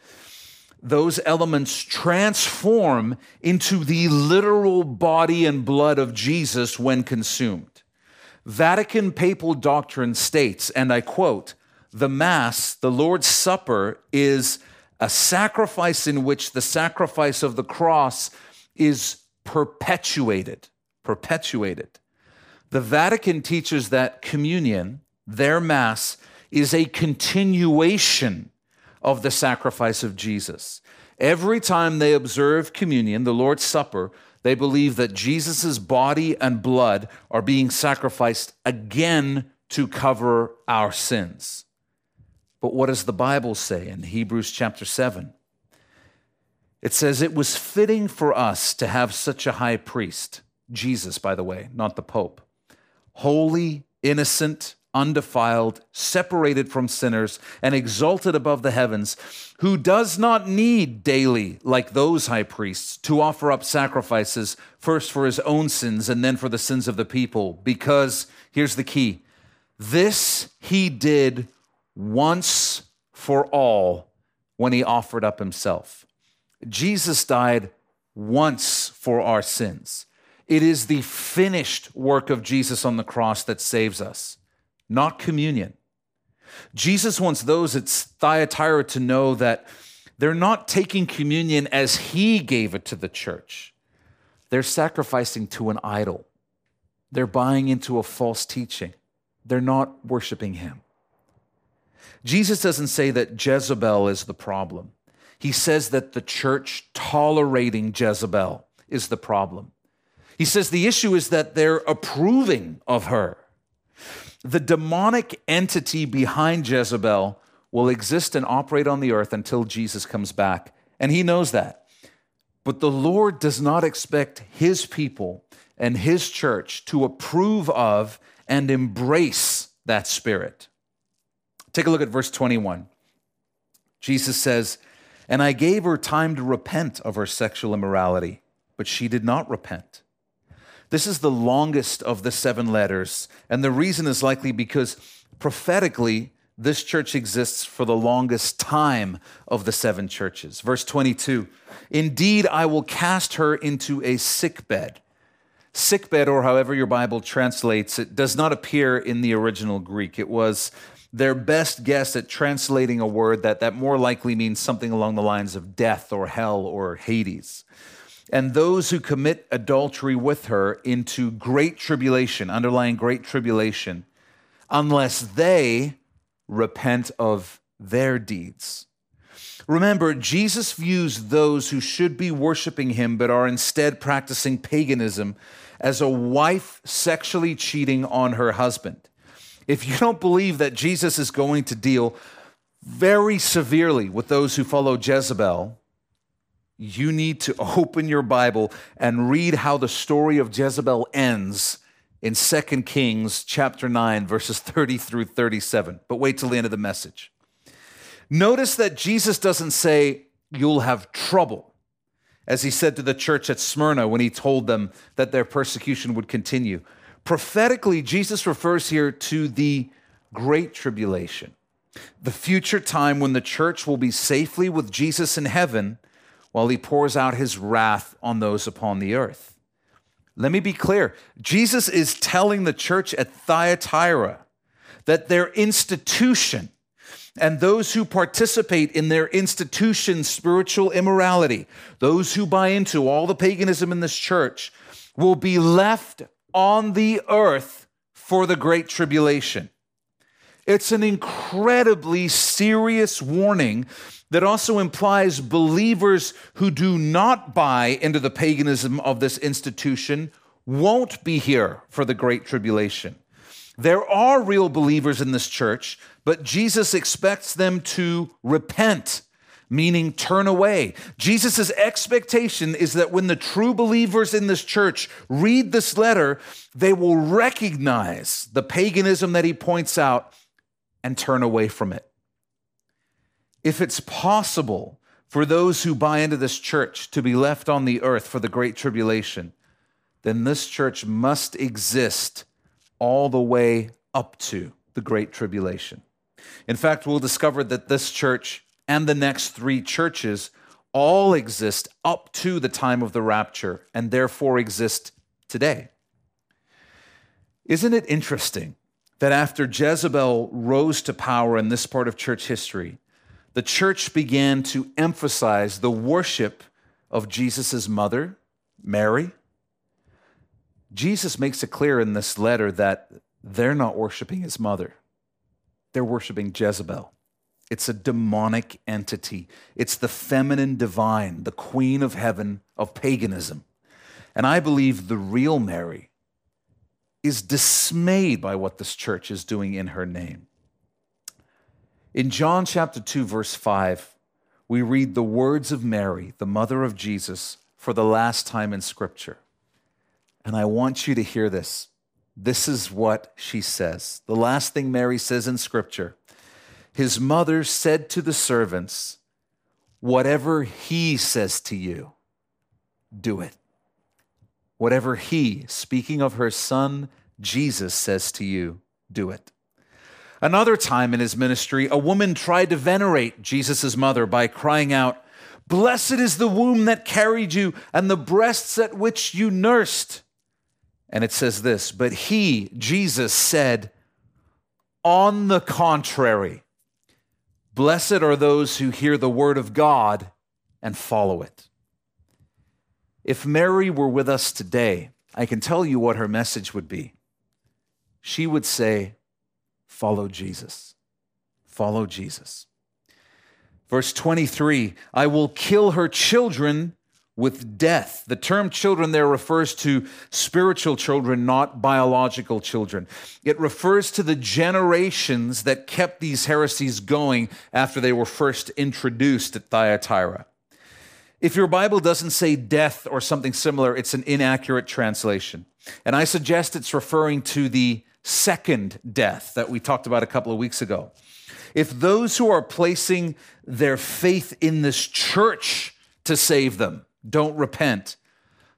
those elements transform into the literal body and blood of Jesus when consumed. Vatican papal doctrine states, and I quote, the Mass, the Lord's Supper, is a sacrifice in which the sacrifice of the cross is perpetuated. Perpetuated. The Vatican teaches that communion, their Mass, is a continuation of the sacrifice of Jesus. Every time they observe communion, the Lord's Supper, they believe that Jesus' body and blood are being sacrificed again to cover our sins. But what does the Bible say in Hebrews chapter 7? It says, It was fitting for us to have such a high priest, Jesus, by the way, not the Pope, holy, innocent, undefiled, separated from sinners, and exalted above the heavens, who does not need daily, like those high priests, to offer up sacrifices, first for his own sins and then for the sins of the people. Because, here's the key this he did once for all when he offered up himself. Jesus died once for our sins. It is the finished work of Jesus on the cross that saves us not communion. Jesus wants those at Thyatira to know that they're not taking communion as he gave it to the church. They're sacrificing to an idol. They're buying into a false teaching. They're not worshiping him. Jesus doesn't say that Jezebel is the problem. He says that the church tolerating Jezebel is the problem. He says the issue is that they're approving of her. The demonic entity behind Jezebel will exist and operate on the earth until Jesus comes back. And he knows that. But the Lord does not expect his people and his church to approve of and embrace that spirit. Take a look at verse 21. Jesus says, And I gave her time to repent of her sexual immorality, but she did not repent. This is the longest of the seven letters, and the reason is likely because prophetically, this church exists for the longest time of the seven churches. Verse 22 Indeed, I will cast her into a sick bed. Sick bed, or however your Bible translates it, does not appear in the original Greek. It was their best guess at translating a word that, that more likely means something along the lines of death or hell or Hades and those who commit adultery with her into great tribulation, underlying great tribulation, unless they repent of their deeds. Remember, Jesus views those who should be worshiping him but are instead practicing paganism as a wife sexually cheating on her husband. If you don't believe that Jesus is going to deal very severely with those who follow Jezebel, you need to open your Bible and read how the story of Jezebel ends in 2 Kings chapter 9 verses 30 through 37. But wait till the end of the message. Notice that Jesus doesn't say you'll have trouble as he said to the church at Smyrna when he told them that their persecution would continue. Prophetically, Jesus refers here to the great tribulation, the future time when the church will be safely with Jesus in heaven while he pours out his wrath on those upon the earth. Let me be clear Jesus is telling the church at Thyatira that their institution and those who participate in their institution's spiritual immorality, those who buy into all the paganism in this church, will be left on the earth for the great tribulation. It's an incredibly serious warning that also implies believers who do not buy into the paganism of this institution won't be here for the Great Tribulation. There are real believers in this church, but Jesus expects them to repent, meaning turn away. Jesus' expectation is that when the true believers in this church read this letter, they will recognize the paganism that he points out and turn away from it if it's possible for those who buy into this church to be left on the earth for the great tribulation, then this church must exist all the way up to the great tribulation. In fact, we'll discover that this church and the next three churches all exist up to the time of the rapture and therefore exist today. Isn't it interesting that after Jezebel rose to power in this part of church history, the church began to emphasize the worship of Jesus' mother, Mary. Jesus makes it clear in this letter that they're not worshiping his mother, they're worshiping Jezebel. It's a demonic entity. It's the feminine divine, the queen of heaven of paganism. And I believe the real Mary is dismayed by what this church is doing in her name. In John chapter 2, verse 5, we read the words of Mary, the mother of Jesus, for the last time in Scripture. And I want you to hear this. This is what she says. The last thing Mary says in Scripture His mother said to the servants, Whatever he says to you, do it. Whatever he, speaking of her son Jesus, says to you, do it. Another time in his ministry, a woman tried to venerate Jesus' mother by crying out, Blessed is the womb that carried you and the breasts at which you nursed. And it says this, but he, Jesus, said, On the contrary, blessed are those who hear the word of God and follow it. If Mary were with us today, I can tell you what her message would be. She would say, Follow Jesus. Follow Jesus. Verse 23 I will kill her children with death. The term children there refers to spiritual children, not biological children. It refers to the generations that kept these heresies going after they were first introduced at Thyatira. If your Bible doesn't say death or something similar, it's an inaccurate translation. And I suggest it's referring to the second death that we talked about a couple of weeks ago. If those who are placing their faith in this church to save them don't repent,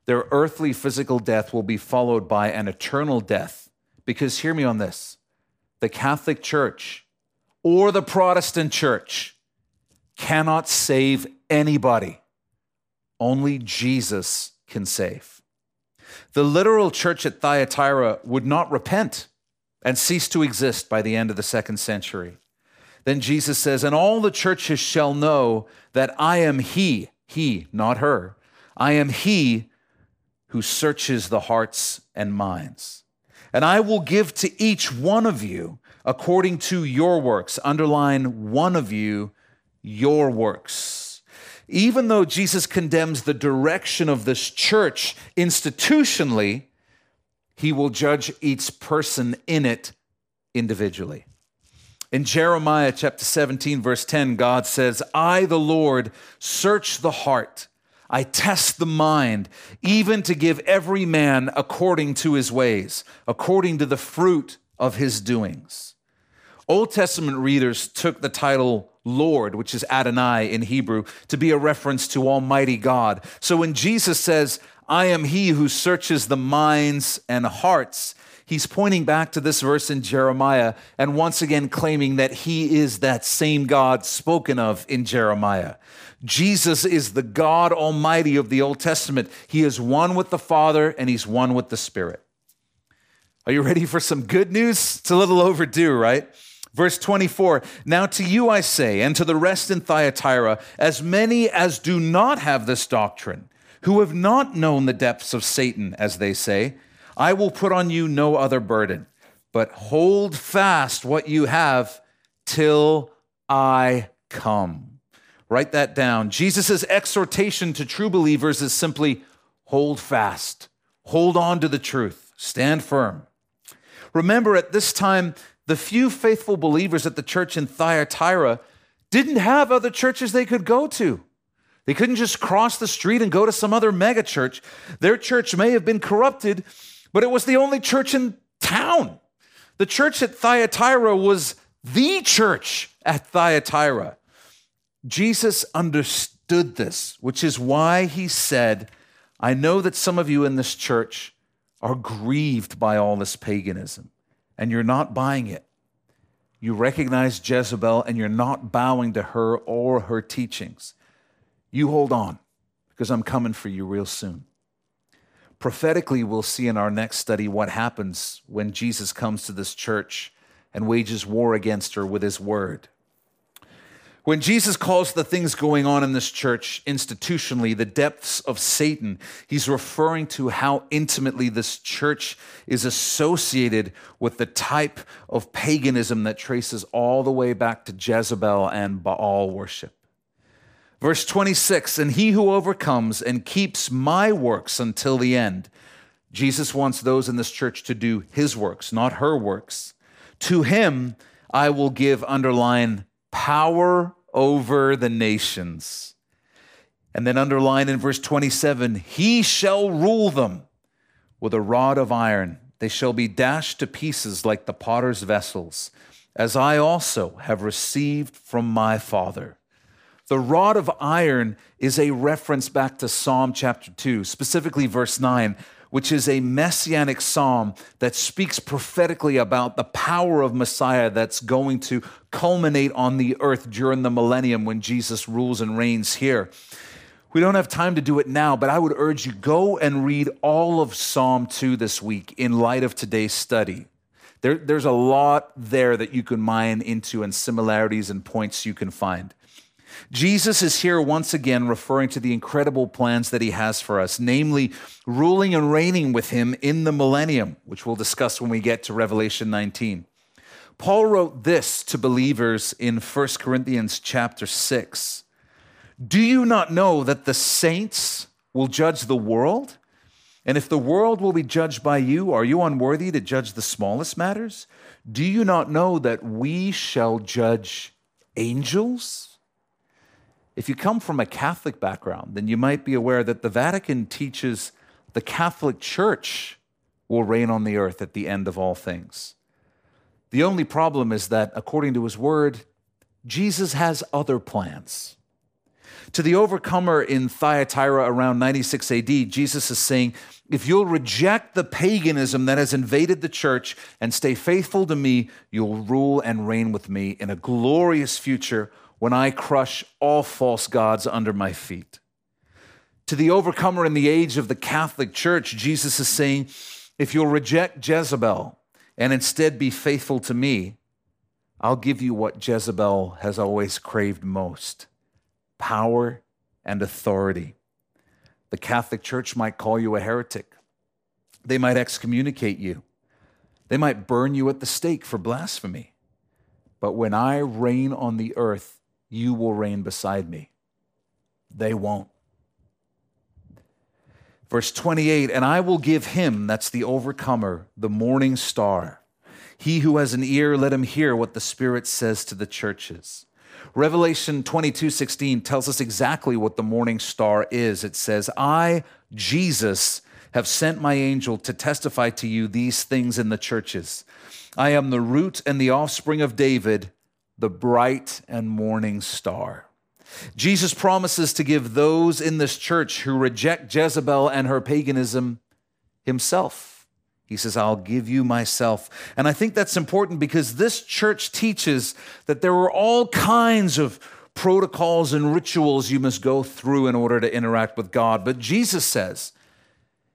their earthly physical death will be followed by an eternal death. Because hear me on this the Catholic Church or the Protestant Church cannot save anybody, only Jesus can save. The literal church at Thyatira would not repent and cease to exist by the end of the second century. Then Jesus says, And all the churches shall know that I am He, He, not her. I am He who searches the hearts and minds. And I will give to each one of you according to your works. Underline one of you, your works. Even though Jesus condemns the direction of this church institutionally, he will judge each person in it individually. In Jeremiah chapter 17, verse 10, God says, I, the Lord, search the heart. I test the mind, even to give every man according to his ways, according to the fruit of his doings. Old Testament readers took the title Lord, which is Adonai in Hebrew, to be a reference to Almighty God. So when Jesus says, I am he who searches the minds and hearts, he's pointing back to this verse in Jeremiah and once again claiming that he is that same God spoken of in Jeremiah. Jesus is the God Almighty of the Old Testament. He is one with the Father and he's one with the Spirit. Are you ready for some good news? It's a little overdue, right? Verse 24 Now to you I say, and to the rest in Thyatira, as many as do not have this doctrine, who have not known the depths of Satan, as they say, I will put on you no other burden, but hold fast what you have till I come. Write that down. Jesus' exhortation to true believers is simply hold fast, hold on to the truth, stand firm. Remember, at this time, the few faithful believers at the church in Thyatira didn't have other churches they could go to. They couldn't just cross the street and go to some other megachurch. Their church may have been corrupted, but it was the only church in town. The church at Thyatira was the church at Thyatira. Jesus understood this, which is why he said, I know that some of you in this church are grieved by all this paganism, and you're not buying it. You recognize Jezebel, and you're not bowing to her or her teachings. You hold on because I'm coming for you real soon. Prophetically, we'll see in our next study what happens when Jesus comes to this church and wages war against her with his word. When Jesus calls the things going on in this church institutionally the depths of Satan, he's referring to how intimately this church is associated with the type of paganism that traces all the way back to Jezebel and Baal worship. Verse 26 And he who overcomes and keeps my works until the end. Jesus wants those in this church to do his works, not her works. To him I will give, underline, power over the nations. And then underline in verse 27 He shall rule them with a rod of iron. They shall be dashed to pieces like the potter's vessels, as I also have received from my Father. The rod of iron is a reference back to Psalm chapter 2, specifically verse 9, which is a messianic psalm that speaks prophetically about the power of Messiah that's going to culminate on the earth during the millennium when Jesus rules and reigns here. We don't have time to do it now, but I would urge you go and read all of Psalm 2 this week in light of today's study. There, there's a lot there that you can mine into and similarities and points you can find. Jesus is here once again referring to the incredible plans that he has for us, namely ruling and reigning with him in the millennium, which we'll discuss when we get to Revelation 19. Paul wrote this to believers in 1 Corinthians chapter 6. Do you not know that the saints will judge the world? And if the world will be judged by you, are you unworthy to judge the smallest matters? Do you not know that we shall judge angels? If you come from a Catholic background, then you might be aware that the Vatican teaches the Catholic Church will reign on the earth at the end of all things. The only problem is that, according to his word, Jesus has other plans. To the overcomer in Thyatira around 96 AD, Jesus is saying, If you'll reject the paganism that has invaded the church and stay faithful to me, you'll rule and reign with me in a glorious future when I crush all false gods under my feet. To the overcomer in the age of the Catholic Church, Jesus is saying, If you'll reject Jezebel and instead be faithful to me, I'll give you what Jezebel has always craved most power and authority. The Catholic Church might call you a heretic, they might excommunicate you, they might burn you at the stake for blasphemy. But when I reign on the earth, you will reign beside me. They won't. Verse 28 And I will give him, that's the overcomer, the morning star. He who has an ear, let him hear what the Spirit says to the churches. Revelation 22 16 tells us exactly what the morning star is. It says, I, Jesus, have sent my angel to testify to you these things in the churches. I am the root and the offspring of David the bright and morning star. Jesus promises to give those in this church who reject Jezebel and her paganism himself. He says, I'll give you myself. And I think that's important because this church teaches that there are all kinds of protocols and rituals you must go through in order to interact with God. But Jesus says,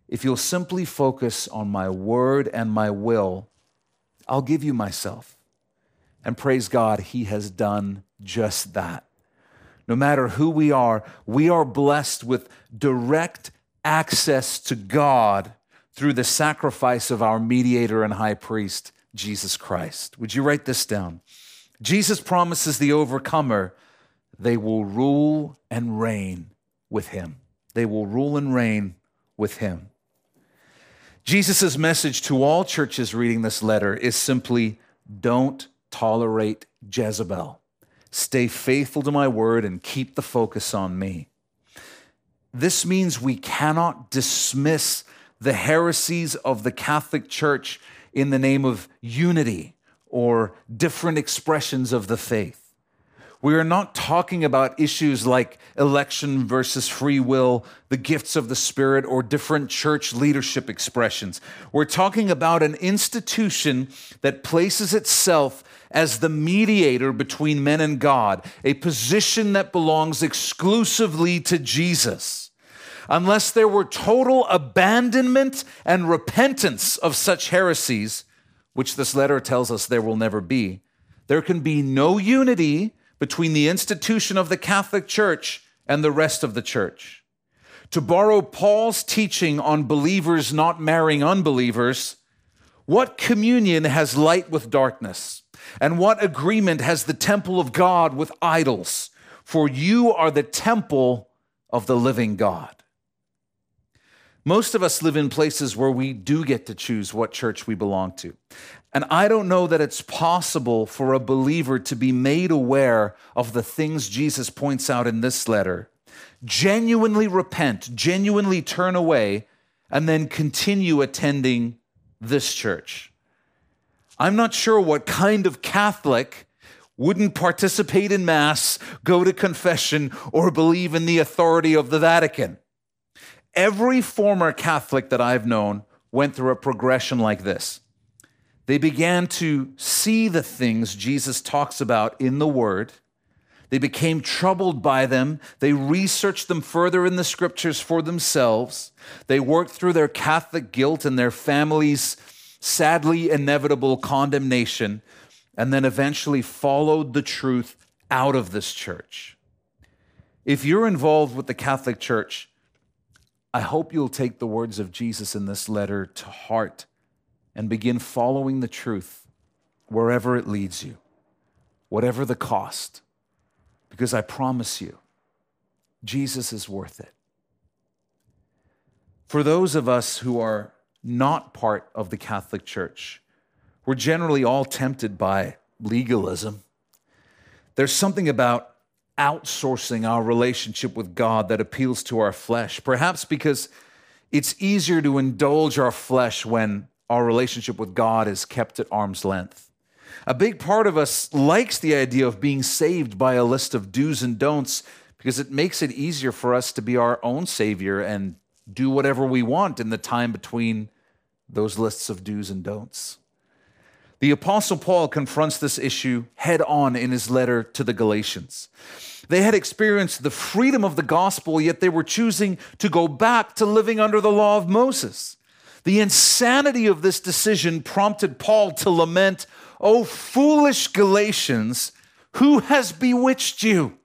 if you'll simply focus on my word and my will, I'll give you myself. And praise God, He has done just that. No matter who we are, we are blessed with direct access to God through the sacrifice of our mediator and high priest, Jesus Christ. Would you write this down? Jesus promises the overcomer they will rule and reign with him. They will rule and reign with him. Jesus' message to all churches reading this letter is simply don't tolerate Jezebel. Stay faithful to my word and keep the focus on me. This means we cannot dismiss the heresies of the Catholic Church in the name of unity or different expressions of the faith. We are not talking about issues like election versus free will, the gifts of the Spirit, or different church leadership expressions. We're talking about an institution that places itself as the mediator between men and God, a position that belongs exclusively to Jesus. Unless there were total abandonment and repentance of such heresies, which this letter tells us there will never be, there can be no unity between the institution of the Catholic Church and the rest of the church. To borrow Paul's teaching on believers not marrying unbelievers, what communion has light with darkness? And what agreement has the temple of God with idols? For you are the temple of the living God. Most of us live in places where we do get to choose what church we belong to. And I don't know that it's possible for a believer to be made aware of the things Jesus points out in this letter, genuinely repent, genuinely turn away, and then continue attending this church. I'm not sure what kind of Catholic wouldn't participate in Mass, go to confession, or believe in the authority of the Vatican. Every former Catholic that I've known went through a progression like this. They began to see the things Jesus talks about in the Word. They became troubled by them. They researched them further in the scriptures for themselves. They worked through their Catholic guilt and their family's sadly inevitable condemnation, and then eventually followed the truth out of this church. If you're involved with the Catholic Church, I hope you'll take the words of Jesus in this letter to heart and begin following the truth wherever it leads you, whatever the cost, because I promise you, Jesus is worth it. For those of us who are not part of the Catholic Church. We're generally all tempted by legalism. There's something about outsourcing our relationship with God that appeals to our flesh, perhaps because it's easier to indulge our flesh when our relationship with God is kept at arm's length. A big part of us likes the idea of being saved by a list of do's and don'ts because it makes it easier for us to be our own savior and do whatever we want in the time between those lists of do's and don'ts. The Apostle Paul confronts this issue head on in his letter to the Galatians. They had experienced the freedom of the gospel, yet they were choosing to go back to living under the law of Moses. The insanity of this decision prompted Paul to lament, Oh, foolish Galatians, who has bewitched you?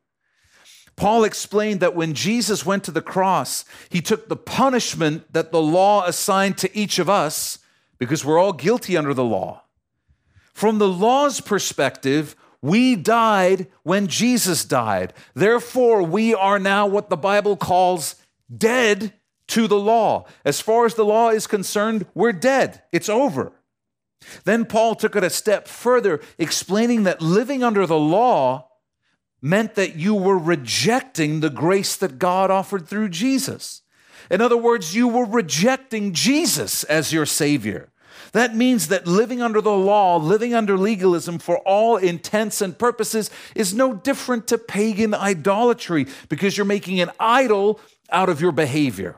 Paul explained that when Jesus went to the cross, he took the punishment that the law assigned to each of us because we're all guilty under the law. From the law's perspective, we died when Jesus died. Therefore, we are now what the Bible calls dead to the law. As far as the law is concerned, we're dead. It's over. Then Paul took it a step further, explaining that living under the law meant that you were rejecting the grace that God offered through Jesus. In other words, you were rejecting Jesus as your Savior. That means that living under the law, living under legalism for all intents and purposes is no different to pagan idolatry because you're making an idol out of your behavior.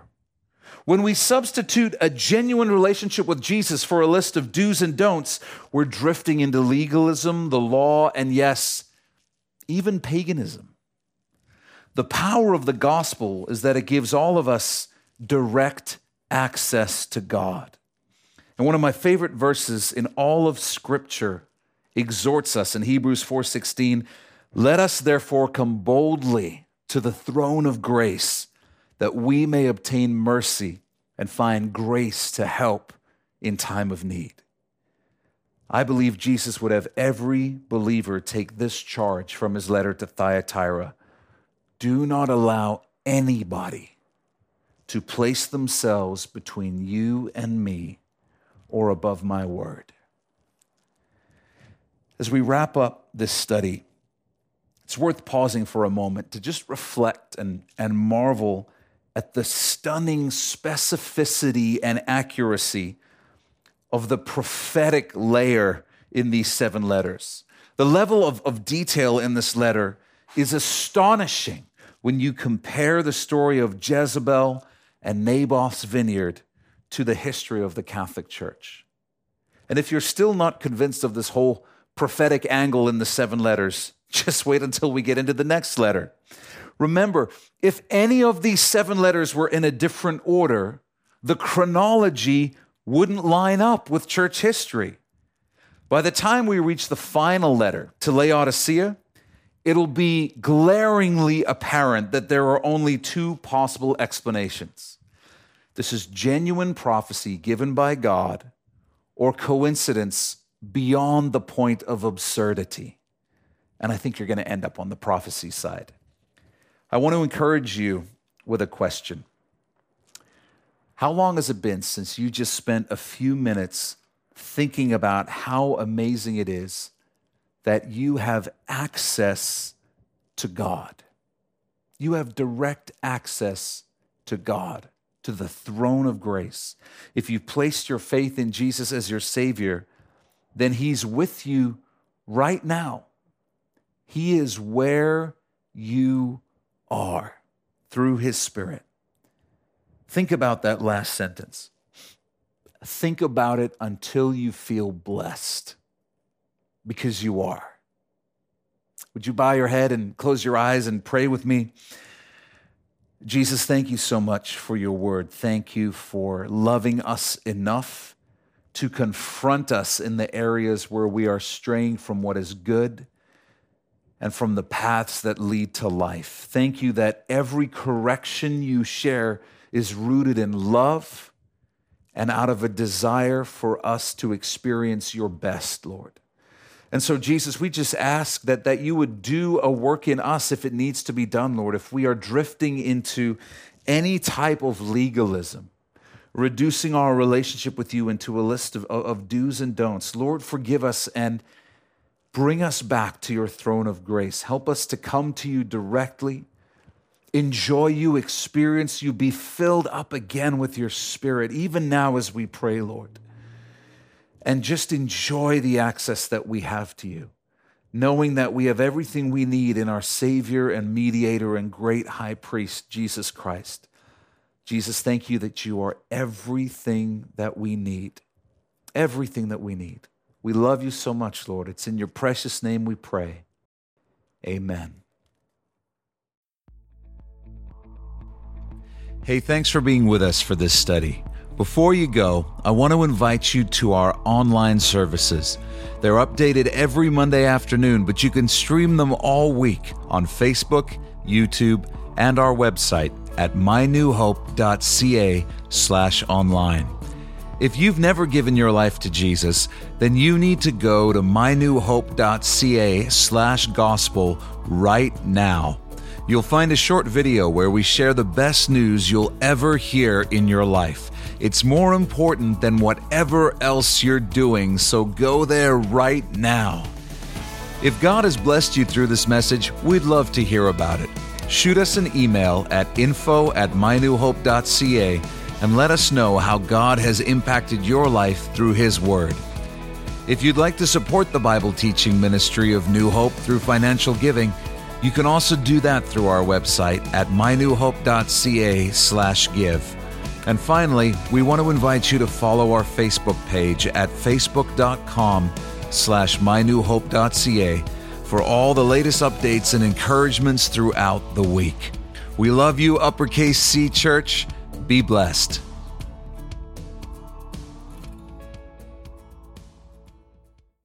When we substitute a genuine relationship with Jesus for a list of do's and don'ts, we're drifting into legalism, the law, and yes, even paganism. The power of the gospel is that it gives all of us direct access to God. And one of my favorite verses in all of scripture exhorts us in Hebrews 4:16, "Let us therefore come boldly to the throne of grace that we may obtain mercy and find grace to help in time of need." I believe Jesus would have every believer take this charge from his letter to Thyatira do not allow anybody to place themselves between you and me or above my word. As we wrap up this study, it's worth pausing for a moment to just reflect and, and marvel at the stunning specificity and accuracy of the prophetic layer in these seven letters. The level of, of detail in this letter is astonishing when you compare the story of Jezebel and Naboth's vineyard to the history of the Catholic Church. And if you're still not convinced of this whole prophetic angle in the seven letters, just wait until we get into the next letter. Remember, if any of these seven letters were in a different order, the chronology wouldn't line up with church history. By the time we reach the final letter to Laodicea, it'll be glaringly apparent that there are only two possible explanations. This is genuine prophecy given by God or coincidence beyond the point of absurdity. And I think you're going to end up on the prophecy side. I want to encourage you with a question. How long has it been since you just spent a few minutes thinking about how amazing it is that you have access to God? You have direct access to God, to the throne of grace. If you've placed your faith in Jesus as your Savior, then He's with you right now. He is where you are through His Spirit. Think about that last sentence. Think about it until you feel blessed, because you are. Would you bow your head and close your eyes and pray with me? Jesus, thank you so much for your word. Thank you for loving us enough to confront us in the areas where we are straying from what is good and from the paths that lead to life. Thank you that every correction you share is rooted in love and out of a desire for us to experience your best, Lord. And so, Jesus, we just ask that, that you would do a work in us if it needs to be done, Lord. If we are drifting into any type of legalism, reducing our relationship with you into a list of, of do's and don'ts, Lord, forgive us and Bring us back to your throne of grace. Help us to come to you directly, enjoy you, experience you, be filled up again with your spirit, even now as we pray, Lord. And just enjoy the access that we have to you, knowing that we have everything we need in our Savior and mediator and great high priest, Jesus Christ. Jesus, thank you that you are everything that we need. Everything that we need. We love you so much, Lord. It's in your precious name we pray. Amen. Hey, thanks for being with us for this study. Before you go, I want to invite you to our online services. They're updated every Monday afternoon, but you can stream them all week on Facebook, YouTube, and our website at mynewhope.ca/online. If you've never given your life to Jesus, then you need to go to mynewhope.ca slash gospel right now. You'll find a short video where we share the best news you'll ever hear in your life. It's more important than whatever else you're doing, so go there right now. If God has blessed you through this message, we'd love to hear about it. Shoot us an email at info at mynewhope.ca and let us know how God has impacted your life through His Word. If you'd like to support the Bible teaching ministry of New Hope through financial giving, you can also do that through our website at mynewhope.ca/give. And finally, we want to invite you to follow our Facebook page at facebook.com/slash mynewhope.ca for all the latest updates and encouragements throughout the week. We love you, Uppercase C Church. Be blessed.